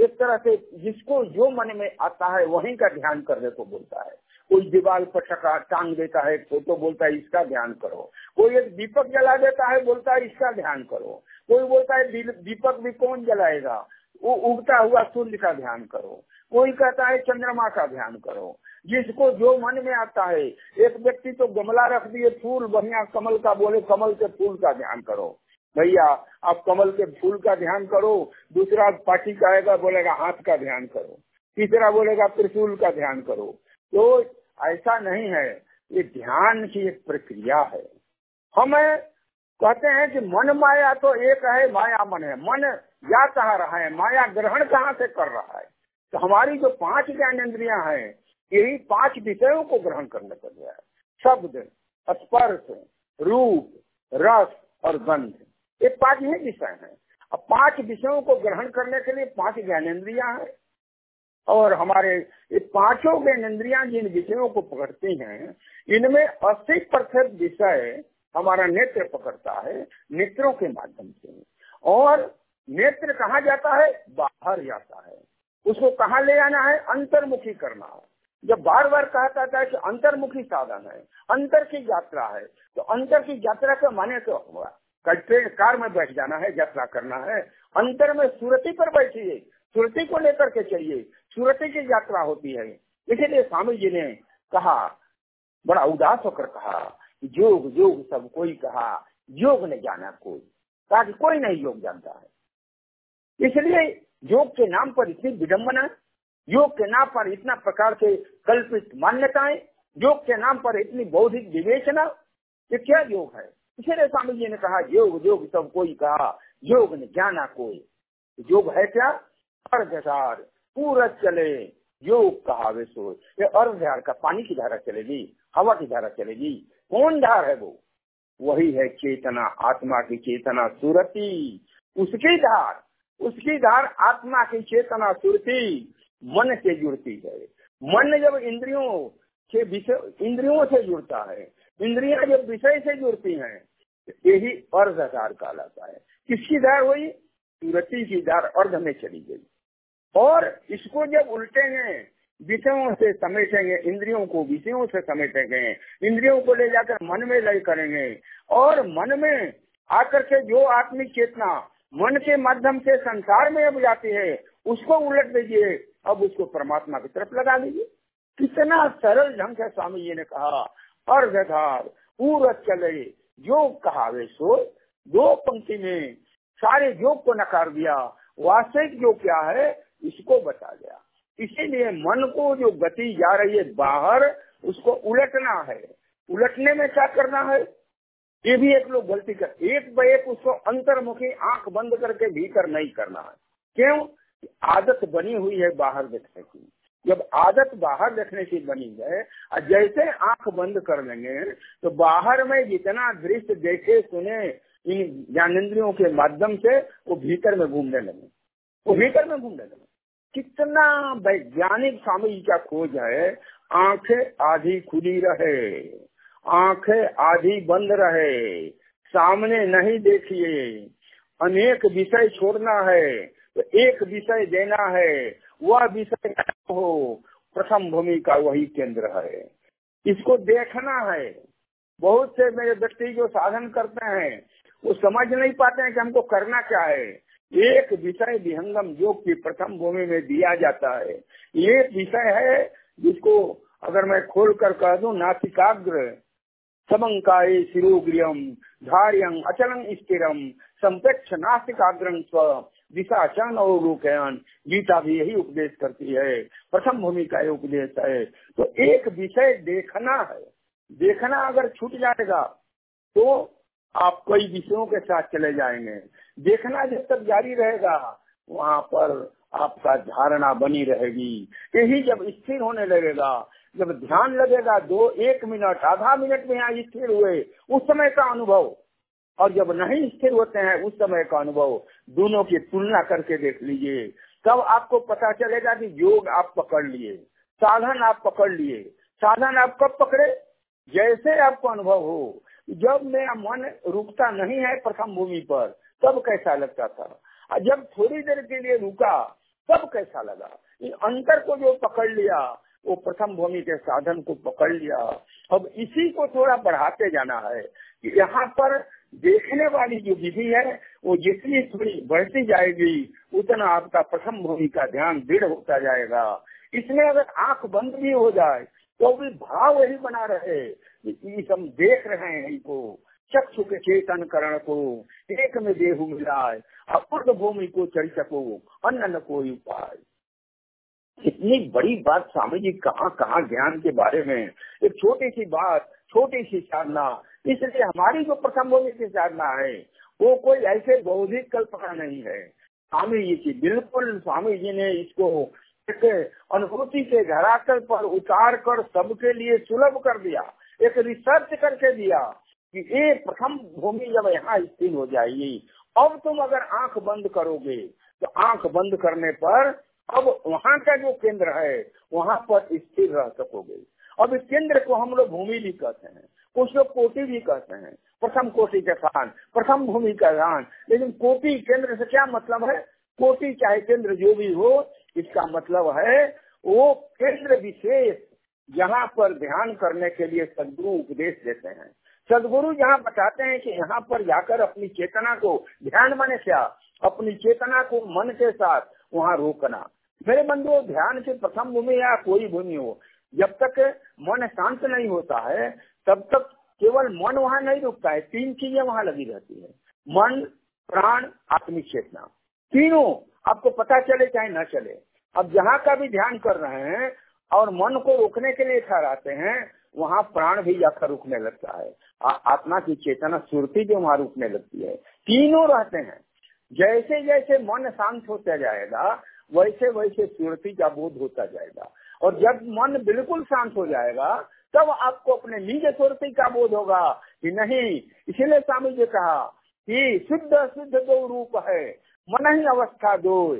एक तरह से जिसको जो मन में आता है, वहीं का ध्यान करने को बोलता है। कोई दीवार पर टका टांग देता है, फ़ोटो बोलता है, इसका ध्यान करो। कोई एक दीपक जला देता है, बोलता है, इसका ध्यान करो। कोई बोलता है दीपक भी कौन जलाएगा? वो उगता हुआ सूर्य का ध्यान करो। कोई कहता है, चंद्रमा का ध्यान करो। जिसको जो मन में आता है, एक व्यक्ति तो गमला रख दिए, फूल बढ़िया कमल का बोले, कमल के फूल का ध्यान करो। भैया, आप कमल के फूल का ध्यान करो, दूसरा पार्टी का आएगा, बोलेगा, हाथ का ध्यान करो। तीसरा बोलेगा, त्रिशूल का ध्यान करो। तो ऐसा नहीं है। ये ध्यान की एक प्रक्रिया है। हमें कहते हैं कि मन माया तो एक है, माया मन है। मन या कहा रहा है, माया ग्रहण कहाँ से कर रहा है? तो हमारी जो पाँच ज्ञानेन्द्रियाँ है, यही पाँच विषयों को ग्रहण करने पर गया है। शब्द, स्पर्श, रूप, रस और गंध, ये पाँच ही विषय है। अब पाँच विषयों को ग्रहण करने के लिए पाँच ज्ञानेन्द्रियाँ हैं। और हमारे ये पाँचों ज्ञानेन्द्रियाँ जिन विषयों को पकड़ती हैं, इनमें अस्सी प्रतिशत विषय हमारा नेत्र पकड़ता है, नेत्रों के माध्यम से। और नेत्र कहा जाता है? बाहर जाता है। उसको कहा ले आना है? अंतर्मुखी करना है। जब बार बार कहा जाता है कि अंतर्मुखी साधन है, अंतर की यात्रा है तो अंतर की यात्रा का माने तो हुआ ट्रेन, कार में बैठ जाना है, यात्रा करना है। अंतर में सुरती पर बैठिए, सुरती को लेकर के चलिए। सुरती की यात्रा होती है। इसीलिए स्वामी जी ने कहा, बड़ा उदास होकर कहा योग योग सब कोई कहा योग ने जाना कोई कहा कि कोई नहीं योग जानता है। इसलिए योग के नाम पर इतनी विडम्बना योग के नाम पर इतना प्रकार के कल्पित मान्यताएँ योग के नाम पर इतनी बौद्धिक विवेचना, ये क्या योग है? इसीलिए स्वामी जी ने कहा योग योग सब कोई कहा योग ने जाना कोई। योग है क्या? अर्धधार पूरा चले योग कहावे सो ये अर्धधार का पानी की धारा चलेगी, हवा की धारा चलेगी। कौन धार है वो? वही है चेतना, आत्मा की चेतना सुरती। उसकी धार उसकी धार आत्मा की चेतना सुरती, मन से जुड़ती है। मन जब इंद्रियों के विषय, इंद्रियों से जुड़ता है, इंद्रियाँ जब विषय से जुड़ती हैं, यही अर्धधार कहलाता है। किसकी धार हुई सूरती की धार अर्ध में चली गई। और इसको जब उल्टेंगे विषयों से समेटेंगे, इंद्रियों को विषयों से समेटेंगे, इंद्रियों को ले जाकर मन में लय करेंगे, और मन में आकर के जो आत्मिक चेतना मन के माध्यम से संसार में अब जाती है, उसको उलट दीजिए, अब उसको परमात्मा की तरफ़ लगा दीजिए। कितना सरल ढंग से स्वामी जी ने कहा अर्धधार पूर्व चले योग कहावे सो, दो पंक्ति में सारे योग को नकार दिया। वास्तविक जो क्या है इसको बता गया। इसीलिए मन को जो गति जा रही है बाहर, उसको उलटना है। उलटने में क्या करना है? ये भी एक लोग गलती कर, एक ब एक उसको अंतर्मुखी आँख बंद करके भीतर नहीं करना है। क्यों? आदत बनी हुई है बाहर देखने की। जब आदत बाहर देखने की बनी है, और जैसे आँख बंद कर लेंगे तो बाहर में जितना दृश्य देखे, सुने, इन ज्ञानेन्द्रियों के माध्यम से, वो भीतर में घूमने लगे। वो भीतर में घूमने लगे। कितना वैज्ञानिक स्वामी जी का खोज है, आँखें आधी खुली रहे, आँखें आधी बंद रहे, सामने नहीं देखिए, अनेक विषय छोड़ना है तो एक विषय देना है, वह विषय हो, प्रथम भूमि का वही केंद्र है। इसको देखना है। बहुत से मेरे व्यक्ति जो साधन करते हैं, वो समझ नहीं पाते हैं कि हमको करना क्या है। एक विषय विहंगम योग की प्रथम भूमि में दिया जाता है। ये विषय है जिसको अगर मैं खोल कर कह दू, नासिकाग्र, समंकाय शिरोग्रियम धार्यं अचलं स्थिरम संपेक्ष नासिकाग्रम स्व दिशा चरण और रूपयन। गीता भी यही उपदेश करती है। प्रथम भूमि का उपदेश है। तो एक विषय देखना है। देखना अगर छूट जाएगा तो आप कई विषयों के साथ चले जाएँगे। देखना जब तक जारी रहेगा, वहाँ पर आपका धारणा बनी रहेगी। यही जब स्थिर होने लगेगा, जब ध्यान लगेगा, दो एक मिनट, आधा मिनट में यहाँ स्थिर हुए, उस समय का अनुभव। और जब नहीं स्थिर होते हैं, उस समय का अनुभव। दोनों की तुलना करके देख लीजिए। तब आपको पता चलेगा कि योग आप पकड़ लिए, साधन आप पकड़ लिए। साधन आप कब पकड़े? जैसे आपको अनुभव हो। जब मेरा मन रुकता नहीं है प्रथम भूमि पर तब कैसा लगता था? जब थोड़ी देर के लिए रुका, तब कैसा लगा? अंतर को जो पकड़ लिया, वो प्रथम भूमि के साधन को पकड़ लिया। अब इसी को थोड़ा बढ़ाते जाना है कि यहाँ पर देखने वाली जो विधि है, वो जितनी थोड़ी बढ़ती जाएगी, उतना आपका प्रथम भूमि का ध्यान दृढ़ होता जाएगा। इसमें अगर आँख बंद भी हो जाए तो भी भाव वही बना रहे कि हम देख रहे हैं इनको। चक्षु के चेतन करण को, एक में देहु मिलाए अपूर्ण भूमि को चल सको, अन्न न कोई उपाय। इतनी बड़ी बात स्वामी जी कहाँ कहाँ ज्ञान के बारे में? एक छोटी सी बात छोटी सी साधना, इसलिए हमारी जो प्रथम भूमि की साधना है, वो कोई ऐसे बौद्धिक कल्पना नहीं है। स्वामी जी की बिल्कुल, स्वामी जी ने इसको एक अनुभूति के धरातल पर उतार कर सबके लिए सुलभ कर दिया, एक रिसर्च करके दिया कि ये प्रथम भूमि जब यहाँ स्थिर हो जाएगी, अब तुम अगर आँख बंद करोगे तो आँख बंद करने पर अब वहाँ का जो केंद्र है, वहाँ पर स्थिर रह सकोगे। अब इस केंद्र को हम लोग भूमि भी कहते हैं कुछ लोग कोटि भी कहते हैं, प्रथम कोटि का स्थान, प्रथम भूमि का स्थान। लेकिन कोटि केंद्र से क्या मतलब है? कोटि चाहे केंद्र जो भी हो, इसका मतलब है वो केंद्र विशेष यहाँ पर ध्यान करने के लिए सदगुरु उपदेश देते हैं। सदगुरु यहाँ बताते हैं कि यहाँ पर जाकर अपनी चेतना को ध्यान माने क्या अपनी चेतना को मन के साथ वहाँ रोकना। मेरे बंधु ध्यान की प्रथम भूमि या कोई भूमि हो, जब तक मन शांत नहीं होता है, तब तक केवल मन वहाँ नहीं रुकता है, तीन चीज़ें वहाँ लगी रहती है। मन, प्राण आत्मिक चेतना तीनों आपको पता चले चाहे न चले। अब जहाँ का भी ध्यान कर रहे हैं और मन को रोकने के लिए ठहराते हैं वहाँ प्राण भी जाकर रुकने लगता है। आ, आत्मा की चेतना सुरती भी वहाँ रुकने लगती है। तीनों रहते हैं। जैसे जैसे मन शांत होता जाएगा वैसे वैसे सुरती का बोध होता जाएगा। और जब मन बिल्कुल शांत हो जाएगा तब आपको अपने निज सुरती का बोध होगा कि नहीं इसीलिए स्वामी जी कहा कि शुद्ध शुद्ध दो रूप है। मन ही अवस्था दो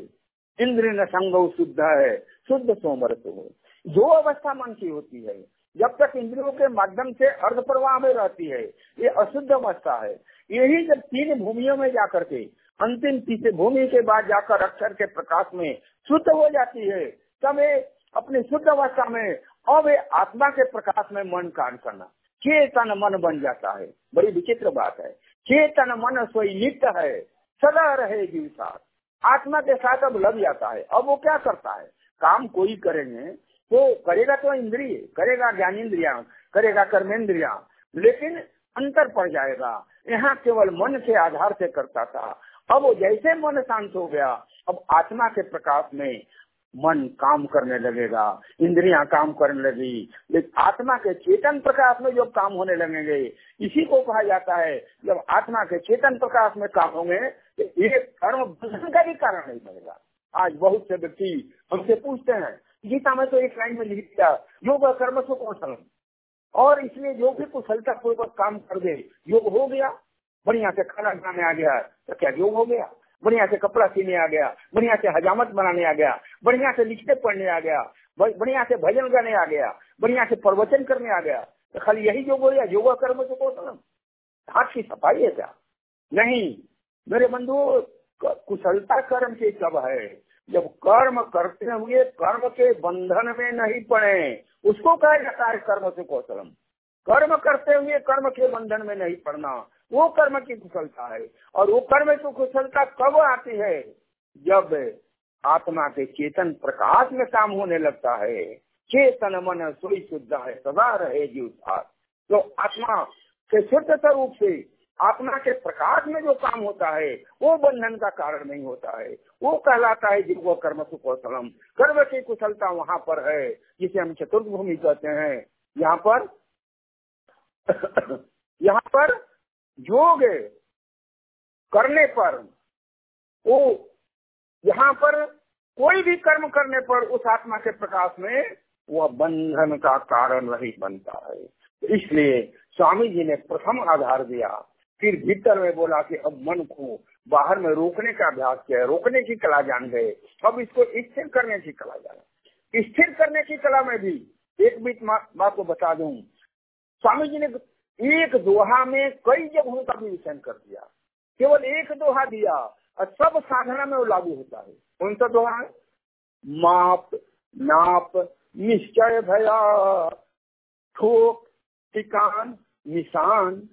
इंद्र न संग शुद्ध है। शुद्ध सोमरत हो। दो अवस्था मन की होती है। जब तक इंद्रियों के माध्यम से अर्ध प्रवाह में रहती है, ये अशुद्ध अवस्था है। यही जब तीन भूमियों में जाकर के, अंतिम तीसरे भूमि के बाद जाकर अक्षर के प्रकाश में शुद्ध हो जाती है, तब ये अपनी शुद्ध अवस्था में, अब आत्मा के प्रकाश में मन कार्य करना। चेतन मन बन जाता है। बड़ी विचित्र बात है। चेतन मन सोई नित्य है। सदा रहेगी साथ। आत्मा के साथ अब लग जाता है। अब वो क्या करता है? काम कोई करेंगे तो करेगा तो इंद्रिय, करेगा ज्ञानेन्द्रिया, करेगा कर्मेंद्रिया लेकिन अंतर पड़ जाएगा। यहाँ केवल मन के आधार से करता था। अब जैसे मन शांत हो गया, अब आत्मा के प्रकाश में मन काम करने लगेगा, इंद्रियाँ काम करने लगी। लेकिन आत्मा के चेतन प्रकाश में जब काम होने लगेंगे, इसी को कहा जाता है, जब आत्मा के चेतन प्रकाश में काम होंगे तो ये कर्म बंधन का भी कारण नहीं बनेगा। आज बहुत से व्यक्ति हमसे पूछते हैं गीता में तो एक लाइन में लिख दिया योग कर्म से कौशल और इसलिए जो भी कुशलता पूर्वक काम कर दे। योग हो गया, बढ़िया से खाना बनाने आ गया तो क्या योग हो गया? बढ़िया से कपड़ा सीने आ गया, बढ़िया से हजामत बनाने आ गया, बढ़िया से लिखते पढ़ने आ गया बढ़िया से भजन गाने आ गया, बढ़िया से प्रवचन करने आ गया तो खाली यही योग हो गया, योगा कर्म से कौशलम हाथ की सफ़ाई है क्या? नहीं। मेरे बंधु कुशलता कर्म के कब है। जब कर्म करते हुए कर्म के बंधन में नहीं पड़े, उसको कहा जाता है कर्म से कौशलम। कर्म करते हुए कर्म के बंधन में नहीं पड़ना, वो कर्म की कुशलता है। और वो कर्म की कुशलता कब आती है? जब आत्मा के चेतन प्रकाश में काम होने लगता है। चेतन मन सोई शुद्ध है, सदा रहे जीव तो आत्मा के शुद्ध स्वरूप से आत्मा के प्रकाश में जो काम होता है, वो बंधन का कारण नहीं होता है। वो कहलाता है जिनको कर्म सुकौशलम। कर्म की कुशलता वहाँ पर है, जिसे हम चतुर्थ भूमि कहते हैं। यहाँ पर यहाँ पर योग करने पर, वो यहाँ पर कोई भी कर्म करने पर उस आत्मा के प्रकाश में वह बंधन का कारण नहीं बनता है। इसलिए स्वामी जी ने प्रथम आधार दिया। फिर भीतर में बोला कि अब मन को बाहर में रोकने का अभ्यास किया रोकने की कला जान गए। अब इसको स्थिर करने की कला जाना। स्थिर करने की कला में भी एक बीच बात को बता दूँ। स्वामी जी ने एक दोहा में कई जगहों का भी विचन कर दिया। केवल एक दोहा दिया, और सब साधना में वो लागू होता है। कौन सा दोहा है? माप, नाप, निश्चय भया, ठोक निशान।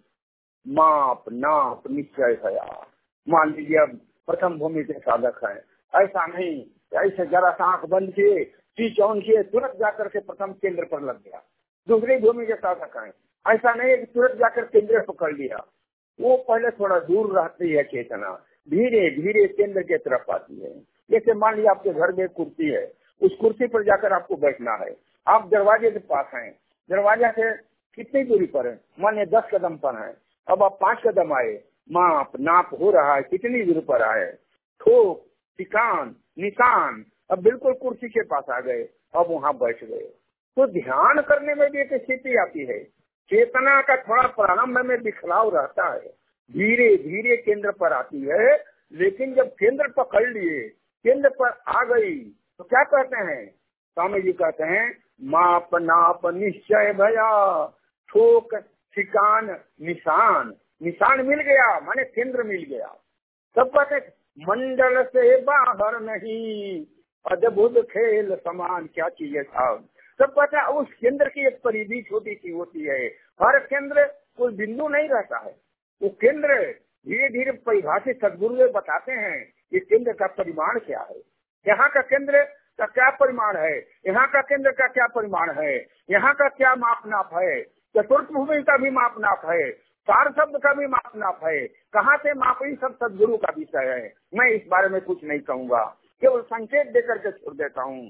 माप, नाप, निश्चय भया मान लीजिए अब प्रथम भूमि के साधक है। ऐसा नहीं, ऐसे जरा सा आँख बंद किए टी ऑन किए, तुरंत जाकर के प्रथम केंद्र पर लग गया। दूसरी भूमि के साधक है। ऐसा नहीं है कि तुरंत जाकर केंद्र पकड़ लिया। वो पहले थोड़ा दूर रहती है चेतना। धीरे धीरे केंद्र के तरफ़ आती है। जैसे मान लिया आपके घर में कुर्सी है। उस कुर्सी पर जाकर आपको बैठना है। आप दरवाजे के पास हैं। दरवाज़ा से कितनी दूरी पर है? मान लिया दस कदम पर है। अब आप पाँच कदम आए, माप, नाप हो रहा है, कितनी दूर पर आए? ठोक ठिकान निशान, अब बिल्कुल कुर्सी के पास आ गए, अब वहाँ बैठ गए। तो ध्यान करने में भी एक स्थिति आती है। चेतना का थोड़ा प्रारंभ में बिखलाव रहता है। धीरे धीरे केंद्र पर आती है, लेकिन जब केंद्र पकड़ लिए, केंद्र पर आ गई तो क्या कहते हैं? स्वामी जी कहते हैं, माप, नाप, निश्चय, भया ठोक ठिकान निशान। निशान मिल गया, माने केंद्र मिल गया। सब कहते मंडल से बाहर नहीं। अद्भुत खेल समान क्या चीज़ है साहब? सब हैं उस केंद्र की एक परिधि छोटी सी होती है। हर केंद्र कोई बिंदु नहीं रहता है। वो केंद्र धीरे धीरे परिभाषित सदगुरु बताते हैं कि केंद्र का परिमाण क्या है। यहाँ का केंद्र का क्या परिमाण है? यहाँ का केंद्र का क्या परिमाण है? यहाँ का क्या माप नाप है? चतुर्थ भूमि का भी माप नाप है चार शब्द का भी माप नाप है कहाँ से माप ही सब सदगुरु का विषय है? मैं इस बारे में कुछ नहीं कहूँगा। केवल संकेत देकर के छोड़ देता हूँ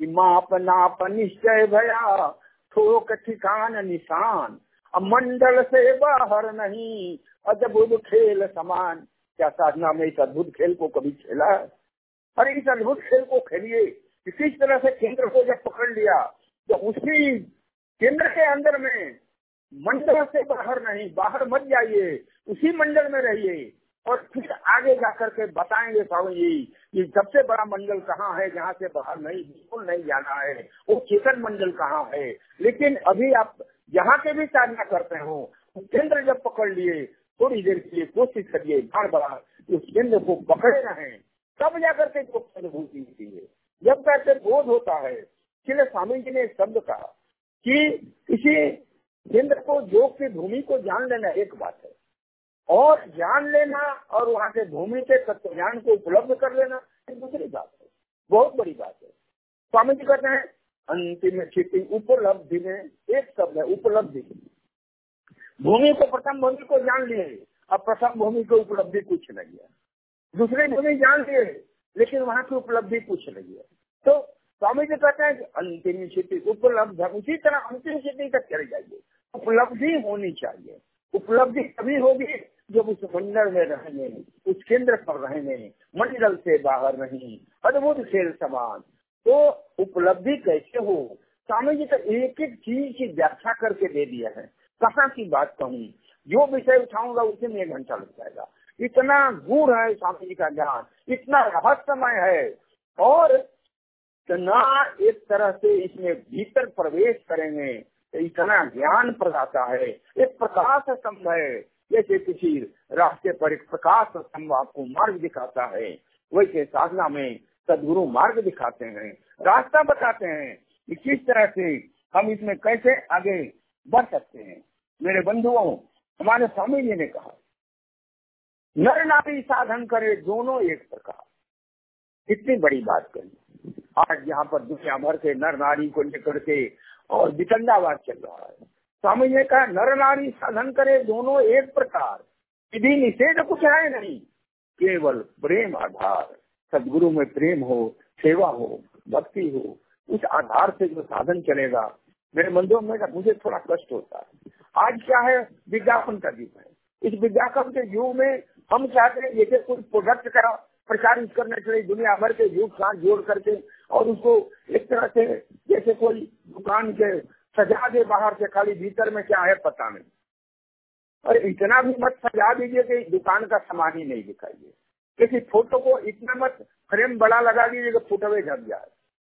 कि माप नाप निश्चय भया, ठोक ठिकान निशान। मंडल से बाहर नहीं अद्भुत खेल समान। क्या साधना में इस अद्भुत खेल को कभी खेला? है अरे इस अद्भुत खेल को खेलिए। किस तरह से केंद्र को जब पकड़ लिया तो उसी केंद्र के अंदर में, मंडल से बाहर नहीं, बाहर मत जाइए, उसी मंडल में रहिए। और फिर आगे जाकर के बताएँगे स्वामी जी कि सबसे बड़ा मंडल कहाँ है, जहाँ से बाहर नहीं, बिल्कुल नहीं जाना है। वो चेतन मंडल कहाँ है? लेकिन अभी आप जहाँ के भी साधना करते हो केंद्र जब पकड़ लिए, थोड़ी देर के लिए कोशिश करिए, बार बार उस केंद्र को पकड़े रहे। तब जाकर के अनुभूति होती है जब कहते बोध होता है इसलिए स्वामी जी ने शब्द कहा कि किसी केंद्र को योग की भूमि को जान लेना एक बात है। और जान लेना और वहाँ के भूमि के तत्व ज्ञान को उपलब्ध कर लेना एक दूसरी बात है। बहुत बड़ी बात है। स्वामी जी कहते हैं, अंतिम स्थिति उपलब्धि में, एक शब्द है, उपलब्धि। भूमि को, प्रथम भूमि को जान लिए। अब प्रथम भूमि को उपलब्धि कुछ नहीं है। दूसरी भूमि जान लिए, लेकिन वहाँ की उपलब्धि कुछ नहीं है। तो स्वामी जी कहते हैं अंतिम स्थिति उपलब्ध उसी तरह अंतिम स्थिति तक चले जाइए। उपलब्धि होनी चाहिए। उपलब्धि तभी होगी जब उस मंडल में रहने उस केंद्र पर रहने मंडल से बाहर नहीं, अद्भुत खेल समान। तो उपलब्धि कैसे हो? स्वामी जी तो एक एक चीज़ की व्याख्या करके दे दिया है। कहाँ की बात कहूँ, जो विषय उठाऊँगा उसी में एक घंटा लग जाएगा। इतना गुण है स्वामी जी का ज्ञान, इतना रहस्यमय है। और इतना एक तरह से इसमें भीतर प्रवेश करेंगे तो इतना ज्ञान प्रदाता है। एक प्रकाश स्तंभ है, जैसे किसी रास्ते पर एक प्रकाश स्तंभ आपको मार्ग दिखाता है, वैसे साधना में सदगुरु मार्ग दिखाते हैं, रास्ता बताते हैं कि किस तरह से हम इसमें कैसे आगे बढ़ सकते हैं। मेरे बंधुओं, हमारे स्वामी जी ने कहा, नर नारी साधन करे दोनों एक प्रकार। इतनी बड़ी बात कही आज यहाँ पर दुनिया भर के नर नारी को लेकर के और वितंडावाद चल रहा है। स्वामी ने कहा नर नारी साधन करे दोनों एक प्रकार। विधि निषेध कुछ है नहीं, केवल प्रेम आधार। सदगुरु में प्रेम हो, सेवा हो, भक्ति हो, उस आधार से जो साधन चलेगा, मेरे मंदिरों में मुझे थोड़ा कष्ट होता है। आज क्या है? विज्ञापन का युग है। इस विज्ञापन के युग में हम चाहते हैं जैसे कोई प्रोडक्ट का प्रचारित करने के लिए दुनिया भर के युग साथ जोड़ करके और उसको एक तरह से जैसे कोई दुकान के सजा दे बाहर से खाली भीतर में क्या है पता नहीं। और इतना भी मत सजा दीजिए कि दुकान का सामान ही नहीं दिखाइए। किसी फ़ोटो को इतना मत फ्रेम बड़ा लगा दीजिए कि फोटोवे झप जाए।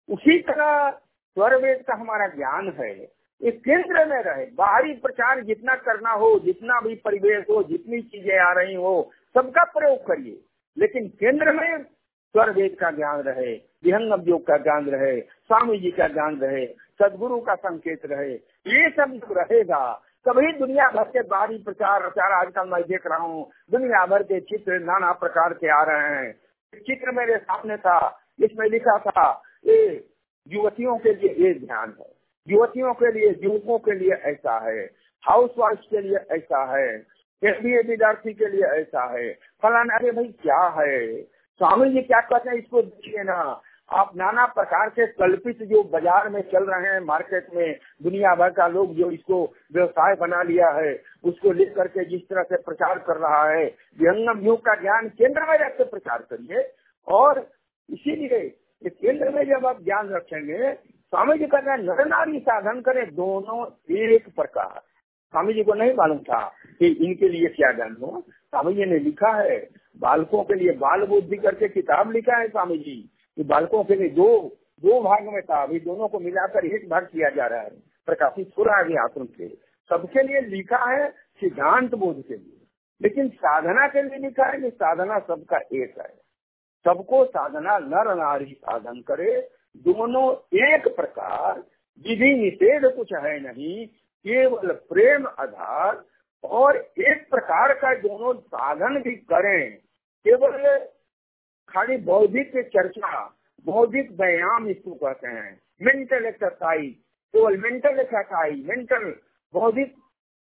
उसी तरह स्वर वेद का हमारा ज्ञान है। ये केंद्र में रहे। बाहरी प्रचार जितना करना हो, जितना भी परिवेश हो, जितनी चीज़ें आ रही हो, सबका प्रयोग करिए। लेकिन केंद्र में स्वर वेद का ज्ञान रहे, विहंगम योग का ज्ञान रहे, स्वामी जी का ज्ञान रहे, सदगुरु का संकेत रहे, ये सब जो रहेगा, तभी दुनिया भर के बाहरी प्रचार प्रचार आजकल मैं देख रहा हूँ, दुनिया भर के चित्र नाना प्रकार के आ रहे हैं। चित्र मेरे सामने था इसमें लिखा था ये युवतियों के लिए ये ध्यान है, युवतियों के लिए, युवकों के लिए ऐसा है हाउस वाइफ के लिए ऐसा है, एमबीए विद्यार्थी के लिए ऐसा है, फलाना, अरे भाई क्या है? स्वामी जी क्या कहते हैं, इसको देखिए ना, आप नाना प्रकार से कल्पित जो बाज़ार में चल रहे हैं मार्केट में, दुनिया भर का लोग जो इसको व्यवसाय बना लिया है, उसको लेकर करके जिस तरह से प्रचार कर रहा है विहंगम युग का ज्ञान केंद्र में रख के प्रचार करिए। और इसीलिए इस केंद्र में जब आप ज्ञान रखेंगे, स्वामी जी कहते हैं, नर नारी साधन करें, दोनों एक प्रकार। स्वामी जी को नहीं मालूम था कि इनके लिए क्या ज्ञान हो स्वामी जी ने लिखा है, बालकों के लिए बाल बुद्धि करके किताब लिखा है स्वामी जी कि बालकों के लिए दो दो भाग में था। अभी दोनों को मिलाकर एक भाग किया जा रहा है। प्रकाशित हो रहा आश्रम से सबके लिए लिखा है सिद्धांत बोध के लिए। लेकिन साधना के लिए लिखा है कि साधना सबका एक है। सबको साधना नर नारी साधन करे। दोनों एक प्रकार। विधि निषेध कुछ है नहीं। केवल प्रेम आधार और एक प्रकार का दोनों साधन भी करें। केवल खाली बौद्धिक चर्चा, बौद्धिक व्यायाम इसको कहते हैं। मेंटल एक्सरसाइज केवल मेंटल एक्सरसाइज मेंटल बौद्धिक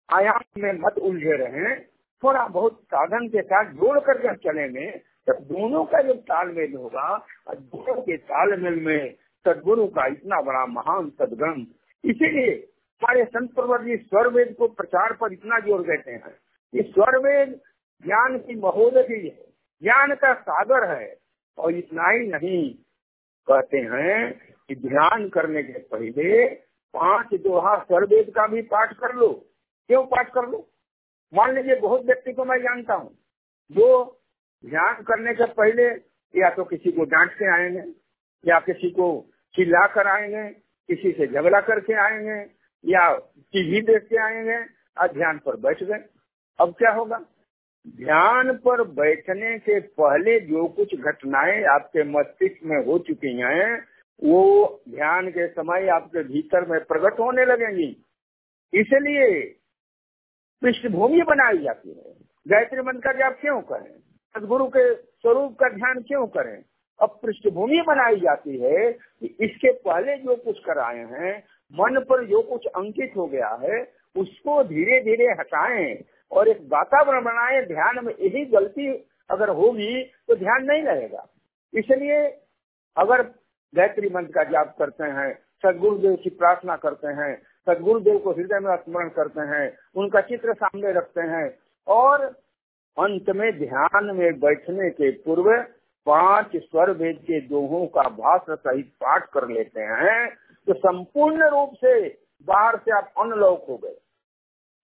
आयाम में मत उलझे रहे। थोड़ा बहुत साधन के साथ जोड़ कर जब चलेंगे तब दोनों का जब तालमेल होगा, और दोनों के तालमेल में सदगुरु का इतना बड़ा महान सदगंध इसीलिए हमारे संत प्रवर जी स्वर वेद को प्रचार पर इतना ज़ोर देते हैं। कि स्वर वेद ज्ञान की महोदय है, ज्ञान का सागर है, और इतना ही नहीं, कहते हैं कि ध्यान करने के पहले पाँच दोहा स्वर वेद का भी पाठ कर लो। क्यों पाठ कर लो? मान लीजिए बहुत व्यक्ति को मैं जानता हूँ, जो ध्यान करने से पहले या तो किसी को डांट के आएँगे, या किसी को चिल्ला कर आएँगे, किसी से झगड़ा करके आएँगे या टीवी देख के आएँगे और ध्यान पर बैठ गए। अब क्या होगा? ध्यान पर बैठने के पहले जो कुछ घटनाएँ आपके मस्तिष्क में हो चुकी हैं, वो ध्यान के समय आपके भीतर में प्रकट होने लगेंगी। इसलिए पृष्ठभूमि बनाई जाती है। गायत्री मंत्र का जाप क्यों करें? सदगुरु के स्वरूप का ध्यान क्यों करें? अब पृष्ठभूमि बनाई जाती है कि इसके पहले जो कुछ कराए हैं मन पर जो कुछ अंकित हो गया है, उसको धीरे धीरे हटाएँ और एक वातावरण बनाए। ध्यान में यही गलती अगर होगी तो ध्यान नहीं रहेगा इसलिए अगर गायत्री मंत्र का जाप करते हैं, सदगुरुदेव की प्रार्थना करते हैं, सदगुरुदेव को हृदय में स्मरण करते हैं, उनका चित्र सामने रखते हैं और अंत में ध्यान में बैठने के पूर्व पाँच स्वर वेद के दोहों का भाषा सहित पाठ कर लेते हैं। तो संपूर्ण रूप से बाहर से आप अनलॉक हो गए।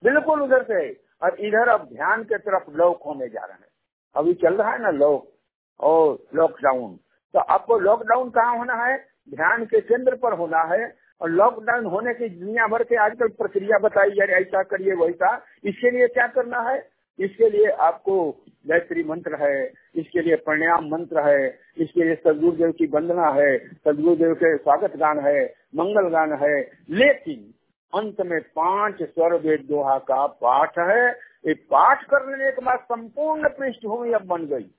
बिल्कुल उधर से। और इधर अब ध्यान के तरफ़ लॉक होने जा रहे हैं। अभी चल रहा है ना लॉक और लॉकडाउन तो आपको लॉकडाउन कहाँ होना है? ध्यान के केंद्र पर होना है। और लॉकडाउन होने की दुनिया भर के आजकल प्रक्रिया बताई जा रही ऐसा करिए, वैसा। इसके लिए क्या करना है? इसके लिए आपको गायत्री मंत्र है। इसके लिए प्राणायाम मंत्र है। इसके लिए सदगुरुदेव की वंदना है। सदगुरुदेव के स्वागत गान है। मंगल गान है। लेकिन अंत में पाँच स्वर वेद दोहा का पाठ है। ये पाठ करने के बाद संपूर्ण पृष्ठभूमि अब बन गई।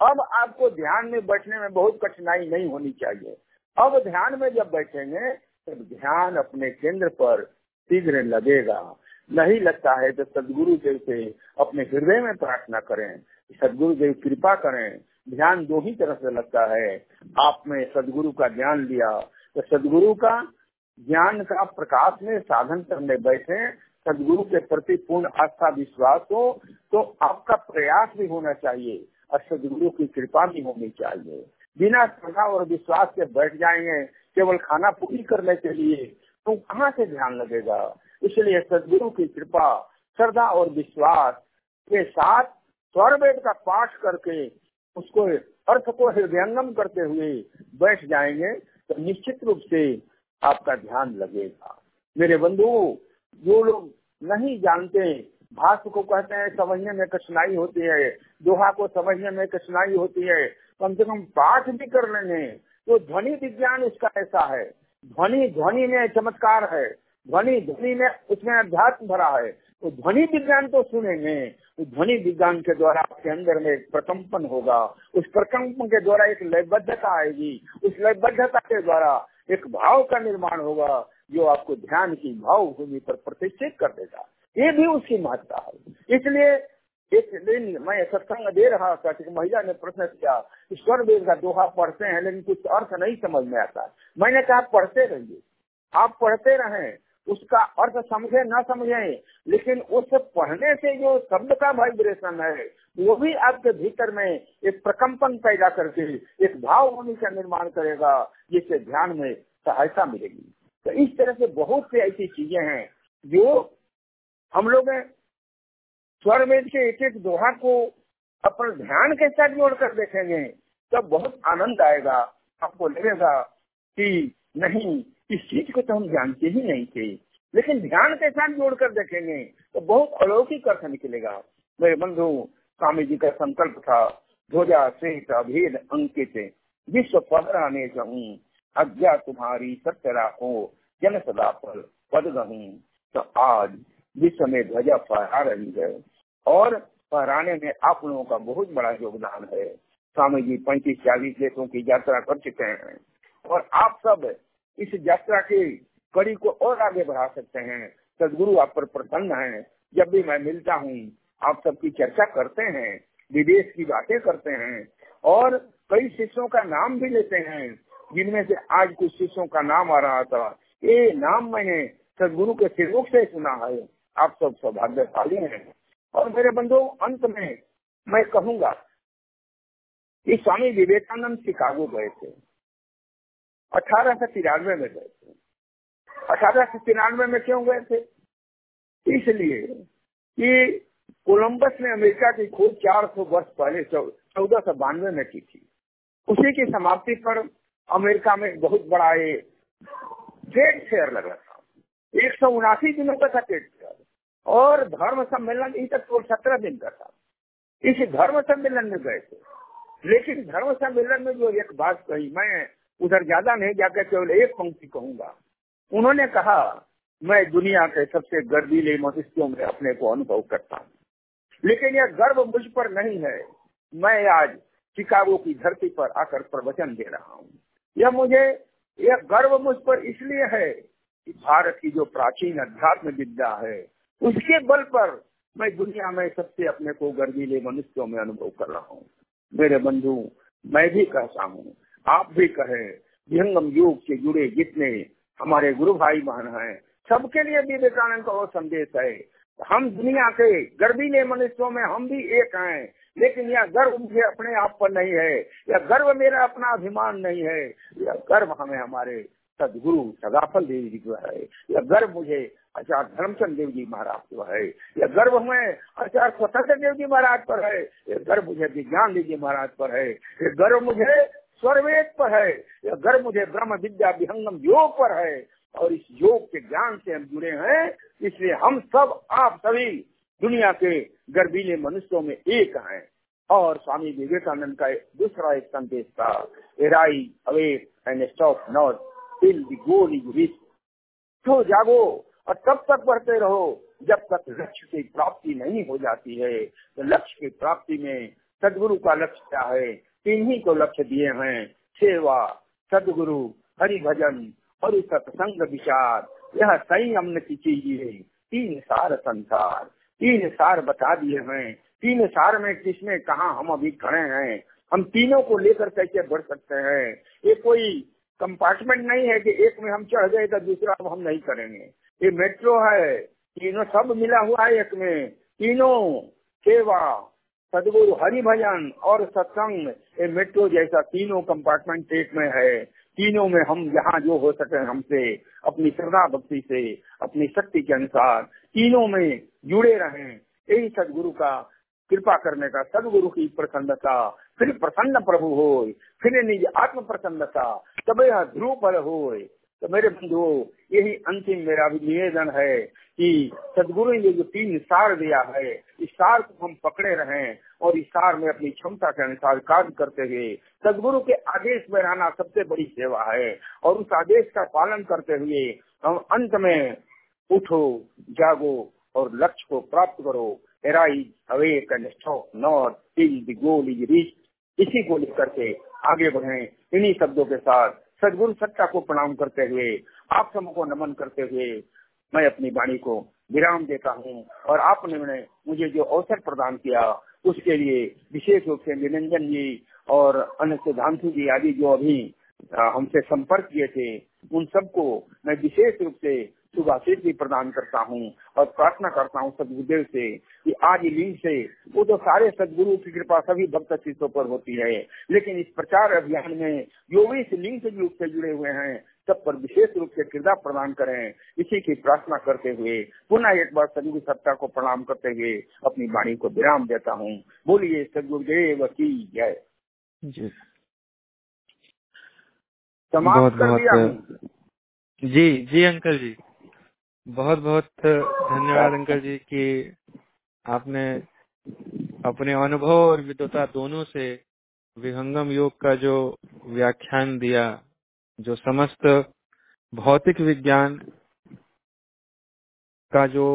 अब आपको ध्यान में बैठने में बहुत कठिनाई नहीं होनी चाहिए। अब ध्यान में जब बैठेंगे तो ध्यान अपने केंद्र पर शीघ्र लगेगा। नहीं लगता है तो सदगुरु देव से अपने हृदय में प्रार्थना करें। सदगुरु देव कृपा करें। ध्यान दो ही तरह से लगता है। आप में सदगुरु का ज्ञान लिया तो सदगुरु का ज्ञान का प्रकाश में साधन करने बैठे, सदगुरु के प्रति पूर्ण आस्था विश्वास हो तो आपका प्रयास भी होना चाहिए और सदगुरु की कृपा भी होनी चाहिए। बिना श्रद्धा और विश्वास के बैठ जाएँगे, केवल खाना पूरी करने के लिए तो कहाँ से ध्यान लगेगा? इसलिए सदगुरु की कृपा, श्रद्धा और विश्वास के साथ स्वर वेद का पाठ करके, उसको अर्थ को हृदयंगम करते हुए बैठ जाएँगे। तो निश्चित रूप से आपका ध्यान लगेगा। मेरे बंधु, जो लोग नहीं जानते, भाष्य को कहते हैं, समझने में कठिनाई होती है, दोहा को समझने में कठिनाई होती है, कम से कम पाठ भी कर लेंगे तो ध्वनि विज्ञान उसका ऐसा है। ध्वनि ध्वनि में चमत्कार है, ध्वनि ध्वनि में उसमें अध्यात्म भरा है तो ध्वनि विज्ञान तो सुनेंगे ध्वनि विज्ञान के द्वारा आपके अंदर में एक प्रकम्पन होगा। उस प्रकम्पन के द्वारा एक लयबद्धता आएगी। उस लयबद्धता के द्वारा एक भाव का निर्माण होगा, जो आपको ध्यान की भाव भूमि पर प्रतिष्ठित कर देगा। ये भी उसकी महत्ता है। इसलिए एक दिन मैं सत्संग दे रहा था कि महिला ने प्रश्न किया, ईश्वर वेद का दोहा पढ़ते हैं, लेकिन कुछ अर्थ नहीं समझ में आता मैंने कहा पढ़ते रहिए। आप पढ़ते रहें। उसका अर्थ समझे, न समझे, लेकिन उस पढ़ने से जो शब्द का वाइब्रेशन है, वो भी आपके भीतर में एक प्रकम्पन पैदा करके, एक भाव भूमि का निर्माण करेगा, जिससे ध्यान में सहायता मिलेगी। तो इस तरह से बहुत सी ऐसी चीज़ें हैं जो हम लोग स्वर वेद के एक एक दोहा को अपन ध्यान के साथ जोड़कर देखेंगे तब तो बहुत आनंद आएगा, आपको लगेगा कि नहीं इस चीज़ को तो हम जानते ही नहीं थे। लेकिन ध्यान के साथ जोड़कर देखेंगे तो बहुत अलौकिक अर्थ निकलेगा। मेरे बंधु, स्वामी जी का संकल्प था, ध्वजा श्रेष्ठ अभेद अंकित, विश्व पधराने जाऊँ, अज्ञा तुम्हारी सत्य राखो, जन सदा पर पद गहूं तो आज विश्व में ध्वजा फहरा रही है, और फहराने में आप लोगों का बहुत बड़ा योगदान है। स्वामी जी पैंतीस चालीस देशों की यात्रा कर चुके हैं, और आप सब इस यात्रा की कड़ी को और आगे बढ़ा सकते हैं। सदगुरु आप पर प्रसन्न है। जब भी मैं मिलता हूँ, आप सबकी चर्चा करते हैं, विदेश की बातें करते हैं, और कई शिष्यों का नाम भी लेते हैं, जिनमें से आज कुछ शिष्यों का नाम आ रहा था। ये नाम मैंने सदगुरु के सिरमुख से सुना है। आप सब सौभाग्यशाली हैं। और मेरे बंधु, अंत में मैं कहूँगा कि स्वामी विवेकानंद शिकागो गए थे। अठारह सौ तिरानवे में गए थे। अठारह सौ तिरानवे में क्यों गए थे? इसलिए कि कोलंबस ने अमेरिका की खोज 400 वर्ष पहले चौदह सौ बानवे में की थी। उसी की समाप्ति पर अमेरिका में बहुत बड़ा ये ट्रेड फेयर लगा था। एक सौ उनासी दिनों का था ट्रेड फेयर और धर्म सम्मेलन इन तक केवल सत्रह दिन का था। इस धर्म सम्मेलन में गए थे। लेकिन धर्म सम्मेलन में जो एक बात कही, मैं उधर ज़्यादा नहीं, जाकर केवल एक पंक्ति कहूँगा। उन्होंने कहा, मैं दुनिया के सबसे गर्दीले मनुष्यों में अपने को अनुभव करता हूँ। लेकिन यह गर्व मुझ पर नहीं है। मैं आज शिकागो की धरती पर आकर प्रवचन दे रहा हूँ। यह मुझे, यह गर्व मुझ पर इसलिए है कि भारत की जो प्राचीन अध्यात्म विद्या है, उसके बल पर मैं दुनिया में सबसे अपने को गर्दीले मनुष्यों में अनुभव कर रहा हूँ। मेरे बंधु, मैं भी कहता हूँ आप भी कहें, विहंगम योग से जुड़े जितने हमारे गुरु भाई बहन हैं, सबके लिए विवेकानंद का वो संदेश है। हम दुनिया के गर्वीले मनुष्यों में हम भी एक हैं, लेकिन यह गर्व मुझे अपने आप पर नहीं है, यह गर्व मेरा अपना अभिमान नहीं है। यह गर्व हमें हमारे सदगुरु सदाफल देवी जी को है। यह गर्व मुझे आचार्य धर्मचंद देव जी महाराज को है। यह गर्व हमें आचार्य स्वतंत्र देव जी महाराज पर है। यह गर्व मुझे विज्ञान देव जी महाराज पर है। यह गर्व मुझे स्वर्वेद पर है। यह गर्व मुझे ब्रह्म विद्या विहंगम योग पर है। और इस योग के ज्ञान से हम जुड़े हैं। इसलिए हम सब, आप सभी दुनिया के गर्भीले मनुष्यों में एक हैं। और स्वामी विवेकानंद का दूसरा एक संदेश था arise awake and stop not till goal is reach. तो जागो और तब तक बढ़ते रहो जब तक लक्ष्य की प्राप्ति नहीं हो जाती है। तो लक्ष्य की प्राप्ति में सदगुरु का लक्ष्य क्या है? तीन को लक्ष्य दिए हैं। सेवा, सदगुरु हरि भजन और सत्संग विचार। यह सही संयम की चीज़ है। तीन सार संसार। तीन सार बता दिए हैं। तीन सार में किसमें कहा हम अभी खड़े हैं? हम तीनों को लेकर कैसे बढ़ सकते हैं? ये कोई कंपार्टमेंट नहीं है कि एक में हम चढ़ गए तो दूसरा अब हम नहीं करेंगे। ये मेट्रो है। तीनों सब मिला हुआ है एक में। तीनों सेवा सदगुरु हरि भजन और सत्संग ये मेट्रो जैसा तीनों कंपार्टमेंट एक में है। तीनों में हम यहाँ जो हो सके हमसे, अपनी श्रद्धा भक्ति से, अपनी शक्ति के अनुसार तीनों में जुड़े रहें। यही सदगुरु का कृपा करने का, सदगुरु की प्रसन्नता। फिर प्रसन्न प्रभु हो फिर निज आत्म प्रसन्नता। तब यह ध्रुव पर हो तो मेरे बंधुओं यही अंतिम मेरा भी निवेदन है कि सदगुरु ने जो तीन सार दिया है, इस सार को हम पकड़े रहें और इस सार में अपनी क्षमता के अनुसार कार्य करते हुए सदगुरु के आदेश में रहना सबसे बड़ी सेवा है और उस आदेश का पालन करते हुए हम अंत में उठो, जागो और लक्ष्य को प्राप्त करो। Arise stop not till the goal is reach इसी को लेकर के आगे बढ़े। इन्हीं शब्दों के साथ सदगुरु सत्ता को प्रणाम करते हुए, आप सबको नमन करते हुए मैं अपनी वाणी को विराम देता हूँ और आपने मुझे जो अवसर प्रदान किया, उसके लिए विशेष रूप से निरंजन जी और अन्य सिद्धांतु जी आदि जो अभी हमसे संपर्क किए थे, उन सबको मैं विशेष रूप से शुभाशीष भी प्रदान करता हूँ और प्रार्थना करता हूँ सदगुरुदेव से कि आज लिंग से वो तो सारे सदगुरु की कृपा सभी भक्त शिष्यों पर होती है। लेकिन इस प्रचार अभियान में जो भी इस लिंग से रूप से जुड़े हुए हैं सब पर विशेष रूप से कृदा प्रदान करें। इसी की प्रार्थना करते हुए पुनः एक बार सदगुरु सत्ता को प्रणाम करते हुए अपनी वाणी को विराम देता हूँ। बोलिए सदगुरुदेव की जय। समाप्त कर दिया जी जी अंकल जी। बहुत बहुत धन्यवाद अंकल जी कि आपने अपने अनुभव और विद्वता दोनों से विहंगम योग का जो व्याख्यान दिया, जो समस्त भौतिक विज्ञान का जो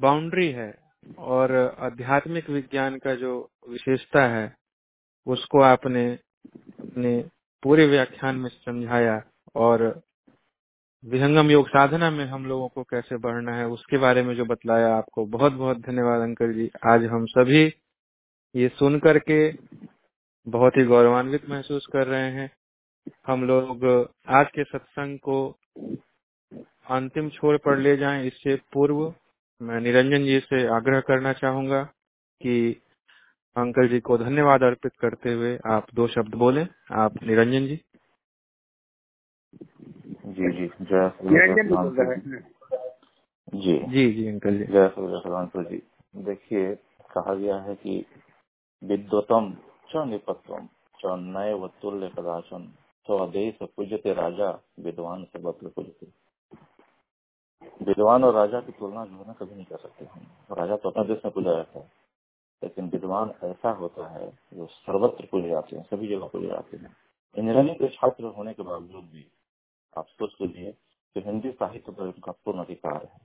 बाउंड्री है और आध्यात्मिक विज्ञान का जो विशेषता है, उसको आपने अपने पूरे व्याख्यान में समझाया और विहंगम योग साधना में हम लोगों को कैसे बढ़ना है, उसके बारे में जो बतलाया आपको। बहुत बहुत धन्यवाद अंकल जी। आज हम सभी ये सुन करके बहुत ही गौरवान्वित महसूस कर रहे हैं। हम लोग आज के सत्संग को अंतिम छोर पर ले जाएँ। इससे पूर्व मैं निरंजन जी से आग्रह करना चाहूँगा कि अंकल जी को धन्यवाद अर्पित करते हुए आप दो शब्द बोले। आप निरंजन जी। जी जी जय जी। जी जी अंकल जी। जय सूर्य जी। देखिए कहा गया है कि विद्वतम च निपत्वम च नय व तुल्य कदाचन स्वदेश पूजते राजा विद्वान से बत्र पूजते विद्वान और राजा की तुलना जो है ना कभी नहीं कर सकते हम। राजा तो अपने देश में पूजा जाता है लेकिन विद्वान ऐसा होता है जो सर्वत्र पूजे जाते हैं सभी जगह पूजे जाते हैं। इंजीनियरिंग के छात्र होने के बावजूद भी आप सोच लीजिए कि हिंदी साहित्य पर उनका पूर्ण अधिकार है।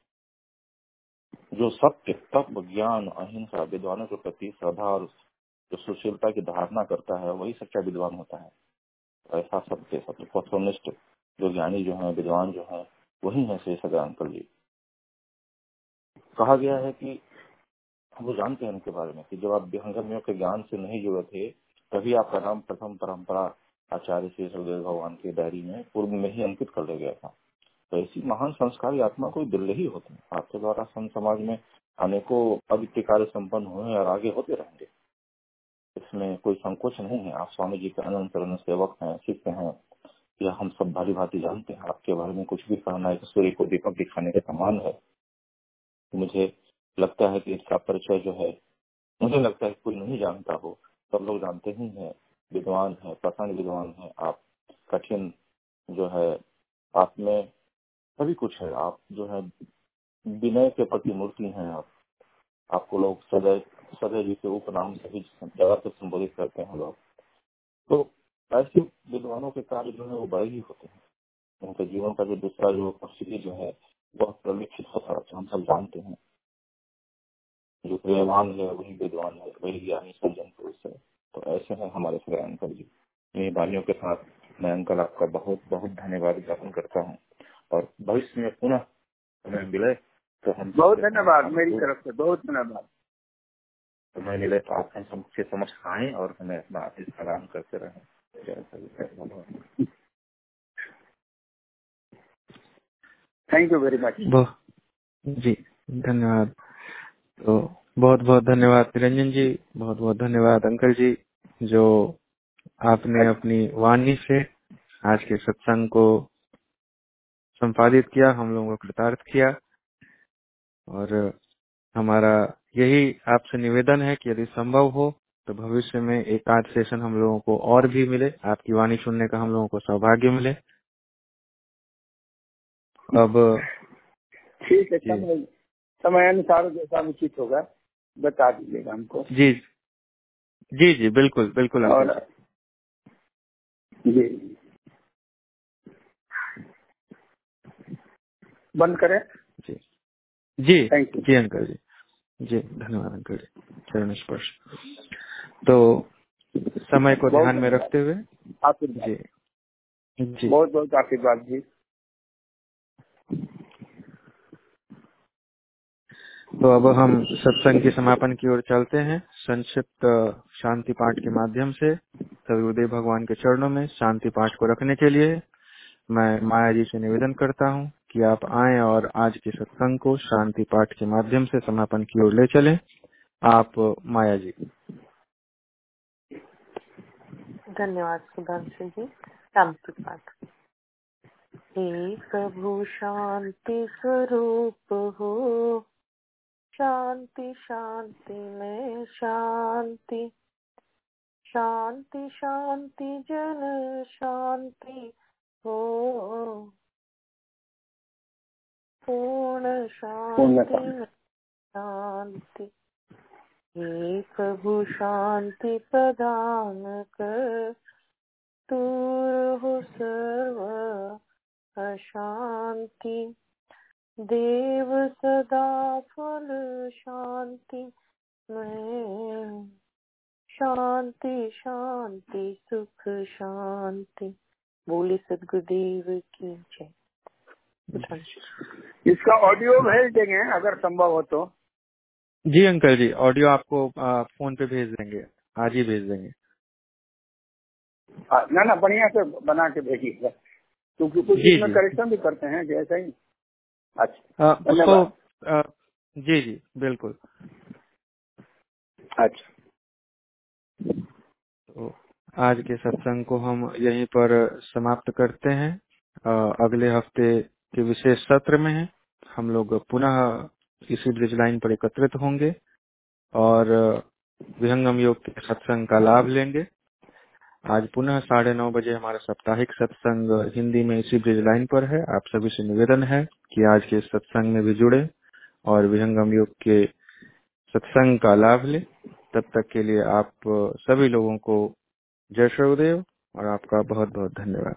जो सत्य तत्व ज्ञान, अहिंसा, विद्वानों के प्रति श्रद्धा और जो सुशीलता की धारणा करता है, वही सच्चा विद्वान होता है। ऐसा सत्य सत्य पथोनिष्ठ। जो ज्ञानी जो है, विद्वान जो है, वही है श्री सदानंद जी। कहा गया है कि हम वो जानते हैं उनके बारे में कि जब आप विहंगमियों के ज्ञान से नहीं जुड़े थे, तभी आपका नाम प्रथम परंपरा आचार्य श्री सलदेव भगवान की डायरी में पूर्व में ही अंकित कर लिया गया था। तो ऐसी महान संस्कारी आत्मा कोई दिल्ली ही होते। हैं आपके द्वारा संत समाज में अनेकों अद्वितीय कार्य संपन्न हुए और आगे होते रहेंगे। इसमें कोई संकोच नहीं है। आप स्वामी जी के अनंत चरण सेवक हैं सिख हैं, या हम सब भारी भांति जानते हैं। आपके बारे में कुछ भी कहना है सूर्य को दीपक दिखाने के समान है। मुझे लगता है कि इसका परिचय जो है, मुझे लगता है कोई नहीं जानता हो। सब लोग जानते ही हैं। विद्वान है, प्रसन्न विद्वान है, आप कठिन जो है, आप में सभी कुछ है। आप जो है, विनय के प्रति मूर्ति हैं आप। आपको लोग सदैव सदैव जी के उपनाम से भी जगह से संबोधित करते हैं लोग। तो ऐसे विद्वानों के कार्य जो है, वो बड़े ही होते हैं। उनके जीवन का जो दूसरा जो परिस्थिति जो है, वह प्रलिखित होता है हम सब जानते हैं। जो विद्वान है, वही विद्वान है, वही ज्ञानी सज्जन पुरुष है। तो ऐसे है हमारे श्री अंकल जी। इन वाणियों के साथ मैं अंकल आपका बहुत बहुत धन्यवाद ज्ञापन करता हूँ। और भविष्य में पुनः हमें मिले तो हम बहुत धन्यवाद मेरी तरफ़ से बहुत धन्यवाद। समय मिले तो आप हम सबके समझ आए और हमें अपना आशीष प्रदान करते रहे। थैंक यू वेरी मच जी धन्यवाद। तो बहुत बहुत धन्यवाद। निरंजन जी बहुत बहुत धन्यवाद। अंकल जी जो आपने अपनी वाणी से आज के सत्संग को संपादित किया हम लोगों को कृतार्थ किया। और हमारा यही आपसे निवेदन है कि यदि संभव हो तो भविष्य में एक आध सेशन हम लोगों को और भी मिले आपकी वाणी सुनने का हम लोगों को सौभाग्य मिले। अब ठीक है। समय समय अनुसार जैसा उचित होगा बता दीजिएगा हमको। जी। जी जी बिल्कुल बिल्कुल अंकल और जी। बंद करें? जी। जी थैंक यू जी अंकल जी। जी धन्यवाद अंकल जी चरण स्पर्श। तो समय को बहुत ध्यान में रखते हुए आशीर्वाद। जी जी। बहुत बहुत आशीर्वाद जी। तो अब हम सत्संग के समापन की ओर चलते हैं। संक्षिप्त शांति पाठ के माध्यम से। सभी उदय भगवान के चरणों में शांति पाठ को रखने के लिए मैं माया जी से निवेदन करता हूँ कि आप आए और आज के सत्संग को शांति पाठ के माध्यम से समापन की ओर ले चलें। आप माया जी। धन्यवाद सुधांशु जी। शांति पाठ। प्रभु शांति स्वरूप हो। शांति शांति में शांति। शांति शांति जन शांति हो। पूर्ण शांति शांति। हे प्रभु शांति प्रदान कर। दूर हो सर्व अशांति। देव सदा फल शांति में। शांति शांति सुख शांति। बोले सदगुरुदेव की जय। इसका ऑडियो भेज देंगे अगर संभव हो तो। जी अंकल जी ऑडियो आपको आ, फ़ोन पे भेज देंगे। आज ही भेज देंगे। हाँ, ना ना बढ़िया से बना के भेजिएगा। क्योंकि कुछ इसमें करेक्शन भी करते हैं जैसा ही। अच्छा। उसको आ, जी जी बिल्कुल। अच्छा। तो आज के सत्संग को हम यहीं पर समाप्त करते हैं। अगले हफ़्ते के विशेष सत्र में है हम लोग पुनः इसी ब्रिज लाइन पर एकत्रित होंगे और विहंगम योग के सत्संग का लाभ लेंगे। आज पुनः साढ़े नौ बजे हमारा साप्ताहिक सत्संग हिंदी में इसी ब्रिज लाइन पर है। आप सभी से निवेदन है कि आज के सत्संग में भी जुड़े और विहंगम योग के सत्संग का लाभ ले। तब तक के लिए आप सभी लोगों को जय श्रीदेव और आपका बहुत बहुत धन्यवाद